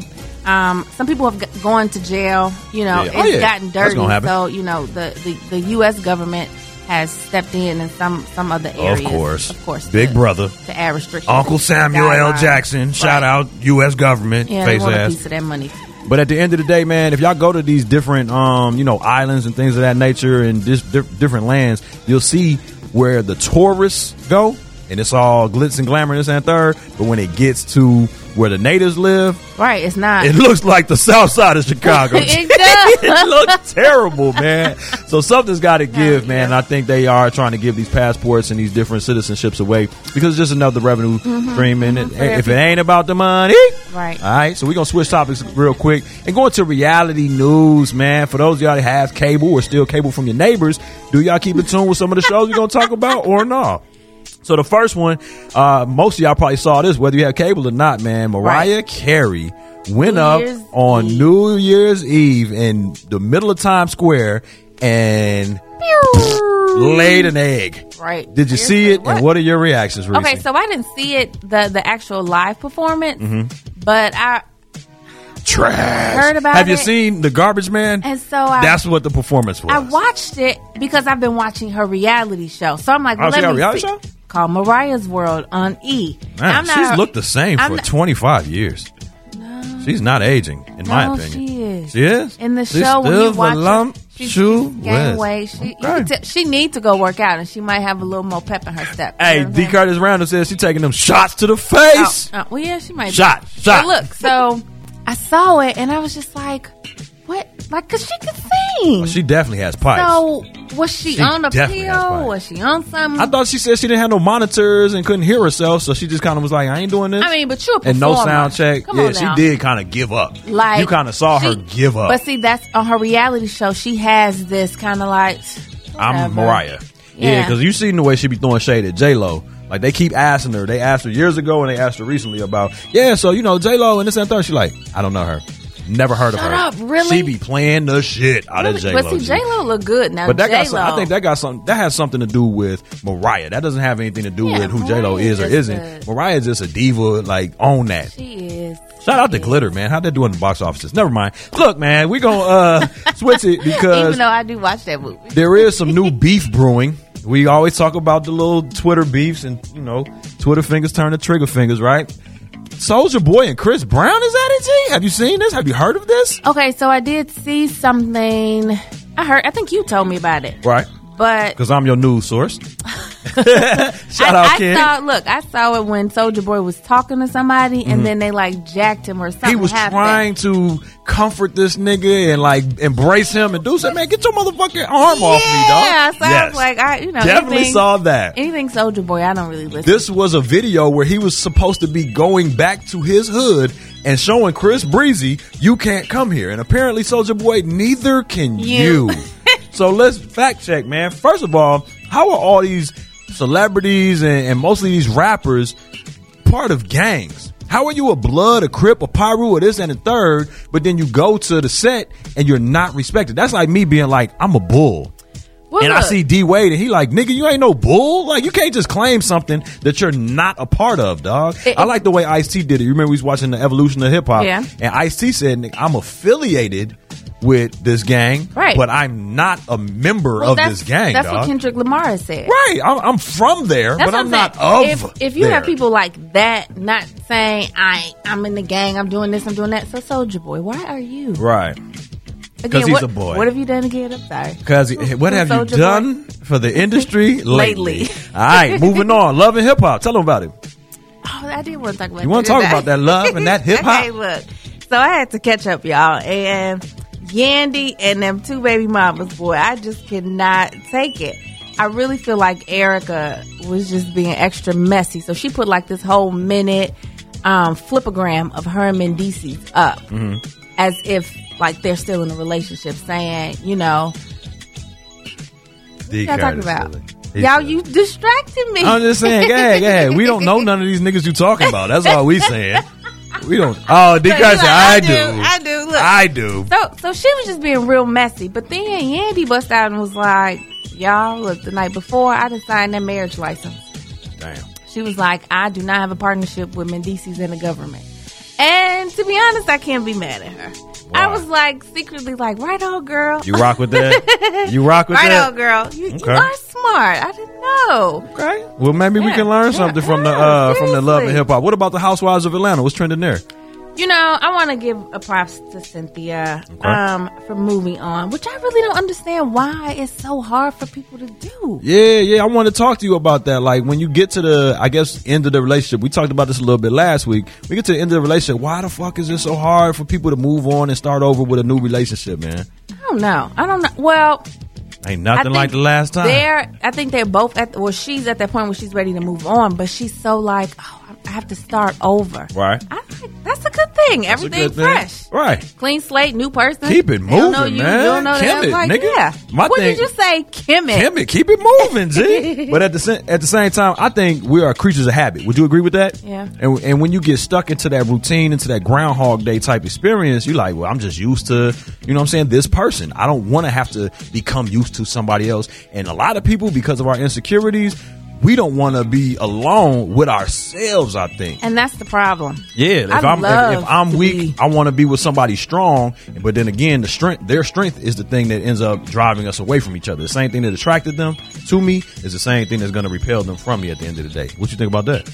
um, some people have g- gone to jail. You know, Yeah. Oh, it's yeah. gotten dirty. gonna happen. So you know, the, the the U.S. government has stepped in in some some other areas. Of course, of course, Big to- brother, to add restrictions. Uncle Samuel L. guidelines. Jackson. Shout out U.S. government. Yeah, they face want a ass. piece of that money. But at the end of the day, man, if y'all go to these different, um, you know, islands and things of that nature and dis- di- different lands, you'll see where the tourists go and it's all glitz and glamour and this and third. But when it gets to where the natives live, Right, it's not. it looks like the south side of Chicago. <laughs> It does. <laughs> it looks terrible, man. So something's got to give, man. And I think they are trying to give these passports and these different citizenships away because it's just another revenue Mhm, stream. And it, mhm, if it ain't about the money, Right. all right. So we're gonna switch topics real quick and go into reality news, man. For those of y'all that have cable or still cable from your neighbors, do y'all keep in tune with some of the shows we're gonna talk about or not? So the first one, uh, most of y'all probably saw this, whether you have cable or not, man. Mariah Carey went New up Year's on New Year's Eve in the middle of Times Square and laid an egg. Right. Did you see it? And what are your reactions, Reese? Okay, so I didn't see it the the actual live performance, Mhm. but I Trash. Heard about Have you seen the Garbage Man? and so I That's what the performance was. I watched it because I've been watching her reality show. So I'm like, Oh, well, let me reality see. show? Called Mariah's World on E. Man, I'm not she's looked the same I'm for not- 25 years. She's not aging, in my opinion. she is. She is? In the She's show, when you watch her, volum- she's gained weight. She, can tell- she needs to go work out, and she might have a little more pep in her step. Hey, D. Curtis Randall says she's taking them shots to the face. Oh, oh, well, yeah, she might. be. Shot, shot. But look, so I saw it, and I was just like? Like, cause she could sing. Oh, she definitely has pipes. So was she, She on a pill? Was she on something? I thought she said she didn't have no monitors and couldn't hear herself, so she just kind of was like, "I ain't doing this." I mean, but you're and no sound check. Come yeah, she did kind of give up. Like you kind of saw her give up. But see, that's on her reality show. She has this kind of like. I'm. Mariah. Yeah, Yeah. because you seen the way she be throwing shade at J Lo. Like they keep asking her. They asked her years ago, and they asked her recently about, yeah, so you know J Lo and this and that. She like, I don't know her. Never heard Shut of her. up, really? She be playing the shit out of J Lo. But see, J Lo look good now. But that got some, J-Lo. I think that got some that has something to do with Mariah. That doesn't have anything to do Yeah, with who J Lo Mariah is or isn't. a- Mariah's just a diva. Like on that. She is. Shout out to Glitter, man. How'd they do in the box offices? Never mind. Look, man, we gonna uh, <laughs> switch it because Even though I do watch that movie. there is some new <laughs> beef brewing. We always talk about the little Twitter beefs and you know, Twitter fingers turn to trigger fingers, right? Soulja Boy and Chris Brown is at it. G? Have you seen this? Have you heard of this? Okay, so I did see something. I heard. I think you told me about it, Right. But Because I'm your news source. <laughs> Shout I, out, I Ken. saw. Look, I saw it when Soulja Boy was talking to somebody, and Mhm. then they like jacked him or something. he was happened. trying to comfort this nigga and like embrace him and do something. Man, get your motherfucking arm off me, dog. Yeah, so I was like, I, you know, Definitely anything- saw that. Anything Soulja Boy, I don't really listen. This was a video where he was supposed to be going back to his hood and showing Chris Breezy, you can't come here. And apparently, Soulja Boy, neither can you. You. <laughs> so let's fact check, man. First of all, how are all these celebrities and, and mostly these rappers part of gangs? How are you a blood, a crip, a Piru, or this and a third, but then you go to the set and you're not respected? That's like me being like, I'm a bull. Well, and I see D Wade, and he like, nigga, you ain't no bull. Like, you can't just claim something that you're not a part of, dog. I like the way Ice T did it. You remember we was watching the evolution of hip hop, Yeah. and Ice T said, "Nigga, I'm affiliated with this gang, Right. But I'm not a member Well, of this gang, That's dog. what Kendrick Lamar said. right? I'm, I'm from there, That's but I'm not of. If, if you there. have people like that, not saying I I'm in the gang, I'm doing this, I'm doing that. So Soulja Boy, why are you? right? Because he's what, a boy. What have you done again? I'm sorry. Because what have you Soulja Boy? done for the industry <laughs> lately? Lately. All right, moving on. Love and hip hop. Tell them about it. Oh, I did want to talk about. You wanna talk about that love and that hip <laughs> hop? okay, look. So I had to catch up, y'all, and Yandy and them two baby mamas, boy, I just cannot take it. I really feel like Erica was just being extra messy. So she put like this whole minute um, Flipagram of her and Mendeecees up as if like they're still in a relationship, saying, you know, what y'all talking about? Y'all, you distracted me. I'm just saying, go ahead, go ahead. We don't know <laughs> none of these niggas you talking about. That's all we saying. We don't. Oh, D. So said, like, I, do, do. I do. Look, I do. So, so she was just being real messy. But then Yandy bust out and was like, "Y'all, look, the night before I done signed that marriage license." Damn. She was like, "I do not have a partnership with Mendeecees and the government." And to be honest, I can't be mad at her. I was like secretly like, "Right on, girl." You rock with that? <laughs> You rock with right that? on, girl. You, you are smart. I didn't know. Okay. Well, maybe we can learn yeah, something from the uh, from the love and hip hop. What about the Housewives of Atlanta? What's trending there? You know, I want to give a props to Cynthia um, for moving on, which I really don't understand why it's so hard for people to do. Yeah, yeah. I want to talk to you about that. Like when you get to the, I guess, end of the relationship. We talked about this a little bit last week. We get to the end of the relationship. Why the fuck is it so hard for people to move on and start over with a new relationship, man? I don't know. I don't know. Well, Ain't nothing like the last time. They're, I think they're both at. Well, she's at that point where she's ready to move on, but she's so like, oh, I have to start over. Right. That's a good thing. That's Everything good thing. fresh. Right. Clean slate, new person. Keep it They don't know moving, you, man. You don't know Kim it, like, nigga. Yeah. My what thing- did you say? Kim it. Kim it, keep it moving, G. <laughs> but at the at the same time, I think we are creatures of habit. Would you agree with that? Yeah. And and when you get stuck into that routine, into that Groundhog Day type experience, you're like, well, I'm just used to, you know, what I'm saying this person. I don't want to have to become used to somebody else. And a lot of people, because of our insecurities, we don't want to be alone with ourselves. I think. And that's the problem. Yeah, if I I'm love if, if I'm weak, I want to be with somebody strong. But then again, the strength, their strength is the thing that ends up driving us away from each other. The same thing that attracted them to me is the same thing that's going to repel them from me at the end of the day. What you think about that?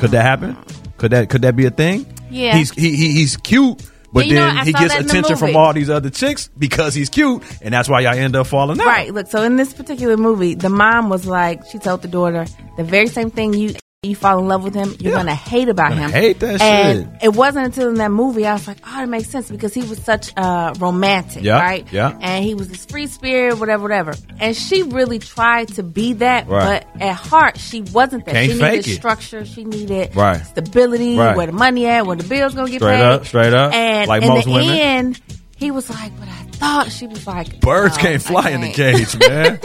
Could that happen? Could that could that be a thing? Yeah. he's he, he he's cute. But Yeah, know, then I he gets attention from all these other chicks because he's cute, and that's why y'all end up falling out. Right. Look, so in this particular movie, the mom was like, she told the daughter, the very same thing you you fall in love with him, you're gonna hate about Gonna him. hate that and shit. it wasn't until in that movie I was like, oh, it makes sense because he was such a romantic, Yeah, right? yeah. And he was this free spirit, whatever, whatever. And she really tried to be that, Right. but at heart, she wasn't that. Can't she needed structure. She needed Right. stability, Right. where the money at, where the bills gonna get Straight paid. Straight up, straight up. And Like in the women. end, he was like, but I thought she was like, Birds no, can't fly in the cage, man.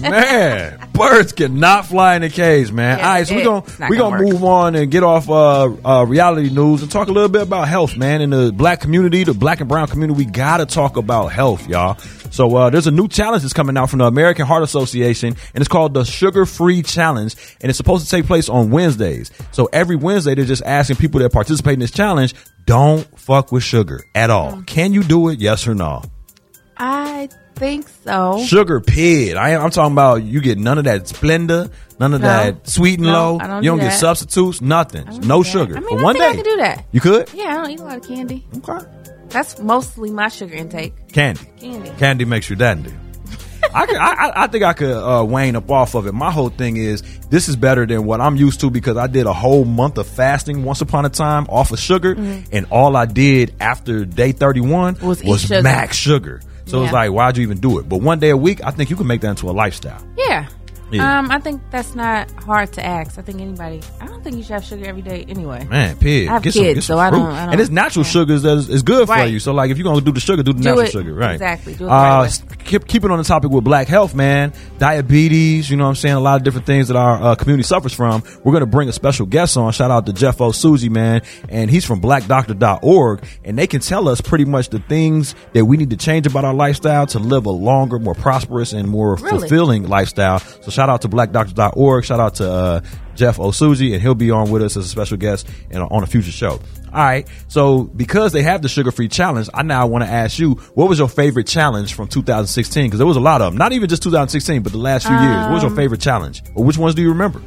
<laughs> man, birds cannot fly in the cage, man. Yeah, All right, so we're gonna it's not we gonna gonna move on and get off uh, uh, reality news and talk a little bit about health, man. In the black community, the black and brown community, we gotta talk about health, y'all. So uh, there's a new challenge that's coming out from the American Heart Association, and it's called the Sugar Free Challenge, and it's supposed to take place on Wednesdays. So every Wednesday, they're just asking people that participate in this challenge, don't fuck with sugar at all. Mm. Can you do it? Yes or no? I think so. Sugar pid. I am, I'm talking about you get none of that Splenda, none of No. that sweet and No, low. I don't you do don't get that. substitutes, nothing. No sugar. I mean, For I one think day. I can do that. You could? Yeah, I don't eat a lot of candy. Okay. That's mostly my sugar intake. Candy. Candy. Candy makes you dandy. I, could, I, I- I think I could uh, wane up off of it. My whole thing is this is better than what I'm used to because I did a whole month of fasting once upon a time off of sugar, Mhm. and all I did after day 31 Was was, eat sugar. max sugar. So it's like, why'd you even do it? But one day a week, I think you can make that into a lifestyle. Yeah. Yeah. Um, I think that's not hard to ask. I think anybody. I don't think you should have sugar every day anyway. Man, pig. I have get kids, some, get some so I don't. I don't and it's natural sugars that is, is good for you. So, like, if you're gonna do the sugar, do the Do natural it- sugar, right? exactly. Do it right uh, keep keep it on the topic with black health, man. Diabetes, you know what I'm saying? A lot of different things that our uh, community suffers from. We're gonna bring a special guest on. Shout out to Jeff Osuji, man, and he's from BlackDoctor.org, and they can tell us pretty much the things that we need to change about our lifestyle to live a longer, more prosperous, and more Really? fulfilling lifestyle. So, shout out to BlackDoctor.org. Shout out to uh, Jeff Osuji, and he'll be on with us as a special guest and on a future show. All right. So because they have the sugar free challenge, I now want to ask you, what was your favorite challenge from 2016? Because there was a lot of them. Not even just 2016, but the last few years. What was your Um, favorite challenge? Or which ones do you remember?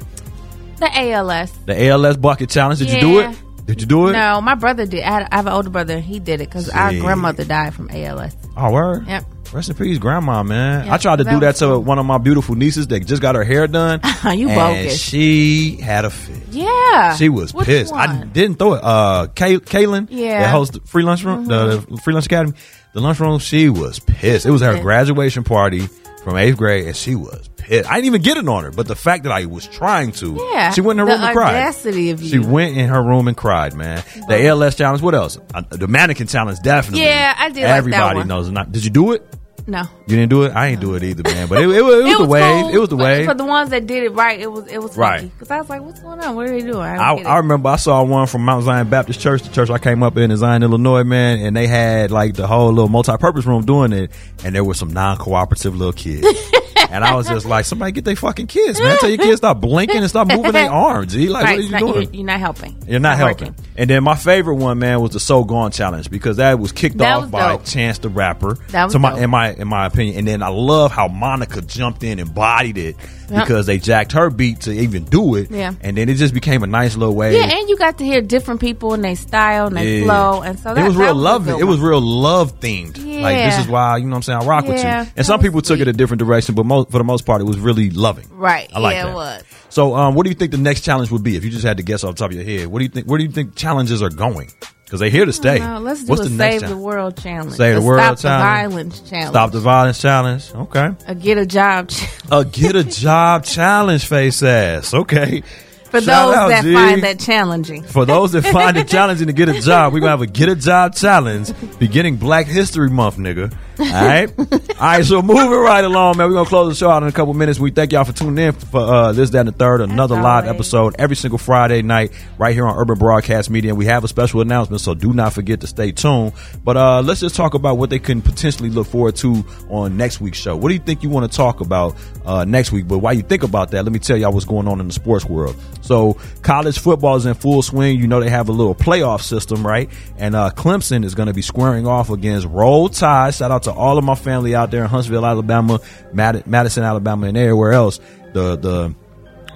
The ALS. The ALS bucket challenge. Did you do it? Did you do it? No, my brother did. I, had, I have an older brother. He did it because our grandmother died from ALS. Oh, word. Yep. Rest in peace, grandma, man. Yeah, I tried to that do that to cool. one of my beautiful nieces that just got her hair done. <laughs> You and bogus. She had a fit. Yeah. She was Which pissed. I didn't throw it. Uh, Kay- Kaylin, Yeah. that hosts the free lunchroom, the, the free lunch academy, the lunchroom. She was pissed. It was her graduation party from eighth grade, and she was pissed. I didn't even get it on her, but the fact that I was trying to, Yeah. she went in her room and cried. audacity of She went in her room and cried, man. The ALS challenge. What else? Uh, the mannequin challenge, definitely. Yeah, I did like that Everybody one. knows. Not. Did you do it? No. You didn't do it. I ain't do it either, man. But it, it, was, <laughs> it was the cool, it was the wave. For the ones that did it right, it was it was Right. Because I was like, what's going on? What are they doing? I, I. I remember I saw one from Mount Zion Baptist Church, the church I came up in in Zion, Illinois, man, and they had like the whole little multi-purpose room doing it, and there were some non-cooperative little kids. <laughs> <laughs> and I was just like, somebody get their fucking kids, man. Tell your kids stop blinking and stop moving their <laughs> arms. G. Like, right, what are you not- doing? You're, not helping. You're not It's helping. working. And then my favorite one, man, was the So Gone challenge because that was kicked That off was by dope. Chance the Rapper. That was to my, dope. in my in my opinion. And then I love how Monica jumped in and bodied it. Because they jacked her beat to even do it. Yeah. And then it just became a nice little way. Yeah, and you got to hear different people and their style and their Yeah. flow, and so that it was real love. good It was real love themed. Like this is why you know what I'm saying. I rock with you. And some people took it a different direction, but most, for the most part, it was really loving. right. I like yeah, that. it was. So, um, what do you think the next challenge would be if you just had to guess off the top of your head? What do you think? Where do you think challenges are going? Because they're here to stay. Let's do What's a the save the world challenge. Save the world stop challenge. the violence challenge. Stop the violence challenge. Okay. A get a job challenge. A get a <laughs> job challenge, face ass. Okay. For Shout those out, that G. find that challenging. For those that find it <laughs> challenging to get a job, we're gonna have a get a job challenge beginning Black History Month, nigga. All right, all right. So moving right along, man. We're gonna close the show out in a couple minutes. We thank y'all for tuning in for uh, this, that, and the third, another live episode every single Friday night right here on Urban Broadcast Media. And we have a special announcement, so do not forget to stay tuned. But uh, let's just talk about what they can potentially look forward to on next week's show. What do you think you want to talk about uh, next week? But while you think about that, let me tell y'all what's going on in the sports world. So college football is in full swing. You know they have a little playoff system, right? And uh, Clemson is going to be squaring off against Roll Tide. Shout out to all of my family out there in Huntsville, Alabama, Mad- Madison, Alabama, and everywhere else. The the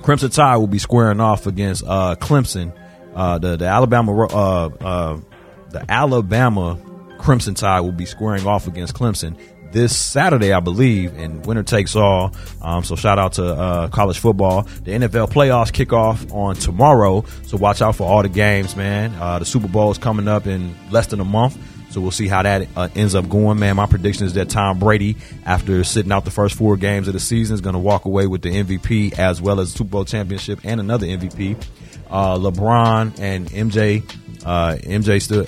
Crimson Tide will be squaring off against uh, Clemson. Uh, the the Alabama uh, uh, the Alabama Crimson Tide will be squaring off against Clemson this Saturday, I believe, and winner takes all. Um, so shout out to uh, college football. The NFL playoffs kick off on tomorrow, so watch out for all the games, man. Uh, the Super Bowl is coming up in less than a month. So we'll see how that uh, ends up going, man. My prediction is that Tom Brady, after sitting out the first four games of the season, is going to walk away with the MVP as well as Super Bowl championship and another MVP. Uh, LeBron and MJ, uh, MJ still.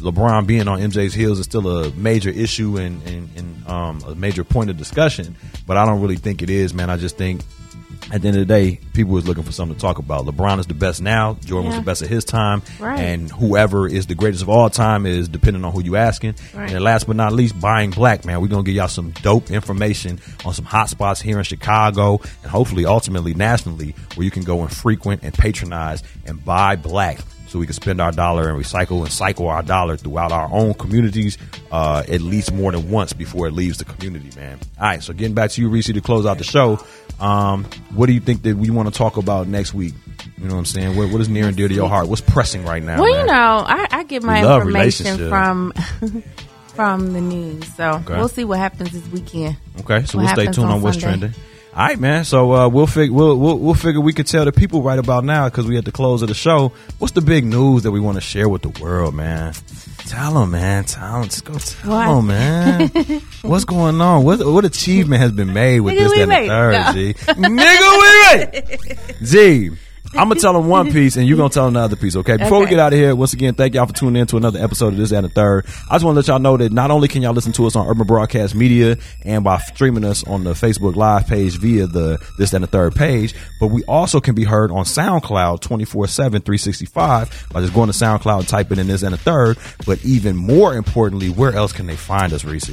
LeBron being on MJ's heels is still a major issue and, and, and um, a major point of discussion, but I don't really think it is, man. I just think at the end of the day, people was looking for something to talk about. LeBron is the best now. Jordan was the best at his time, Right. and whoever is the greatest of all time is depending on who you asking. Right. And last but not least, buying black man. We're gonna give y'all some dope information on some hot spots here in Chicago, and hopefully, ultimately, nationally, where you can go and frequent and patronize and buy black. So we can spend our dollar and recycle and cycle our dollar throughout our own communities, uh, at least more than once before it leaves the community, man. All right, so getting back to you, Reese, to close out the show. Um, what do you think that we want to talk about next week? You know what I'm saying? What, what is near and dear to your heart? What's pressing right now? well, man? you know, I, I get my love information from <laughs> from the news, so Okay. we'll see what happens this weekend. Okay, so What we'll stay tuned on, on what's trending. All right, man. So uh, we'll figure we'll, we'll we'll figure we could tell the people right about now because we at the close of the show. What's the big news that we want to share with the world, man? Tell them, man. Tell them. Just go tell What? them, man. <laughs> What's going on? What what achievement has been made with Nigga, this that, and the third? it. G? Nigga, we made. <laughs> G. I'm gonna tell them one piece, and you're gonna tell them the other piece. Okay. Before we get out of here, once again, thank y'all for tuning in to another episode of this and the third. I just want to let y'all know that not only can y'all listen to us on Urban Broadcast Media and by streaming us on the Facebook Live page via the this and the third page, but we also can be heard on SoundCloud 24 7 365 by just going to SoundCloud and typing in this and the third. But even more importantly, where else can they find us, Reese?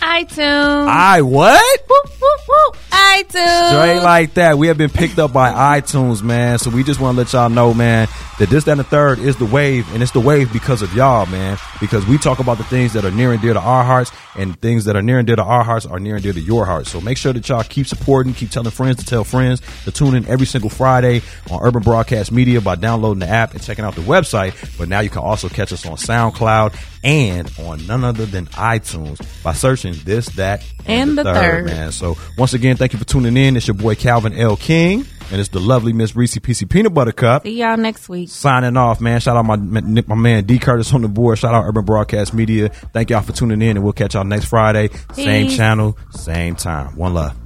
iTunes. I what? Whoop, whoop, whoop. iTunes. Straight like that. We have been picked up by iTunes, man. So we just want to let y'all know, man, that this, that, and the third is the wave, and it's the wave because of y'all, man. Because we talk about the things that are near and dear to our hearts, and things that are near and dear to our hearts are near and dear to your hearts. So make sure that y'all keep supporting, keep telling friends to tell friends to tune in every single Friday on Urban Broadcast Media by downloading the app and checking out the website. But now you can also catch us on SoundCloud and on none other than iTunes by searching this, that, And the third. man. So once again, thank you for tuning in. It's your boy Calvin L. King, and it's the lovely Miss Reese PC Peanut Butter Cup. See y'all next week. Signing off, man. Shout out my my man D Curtis on the board. Shout out Urban Broadcast Media. Thank y'all for tuning in, and we'll catch y'all next Friday. Same channel, same time. One love.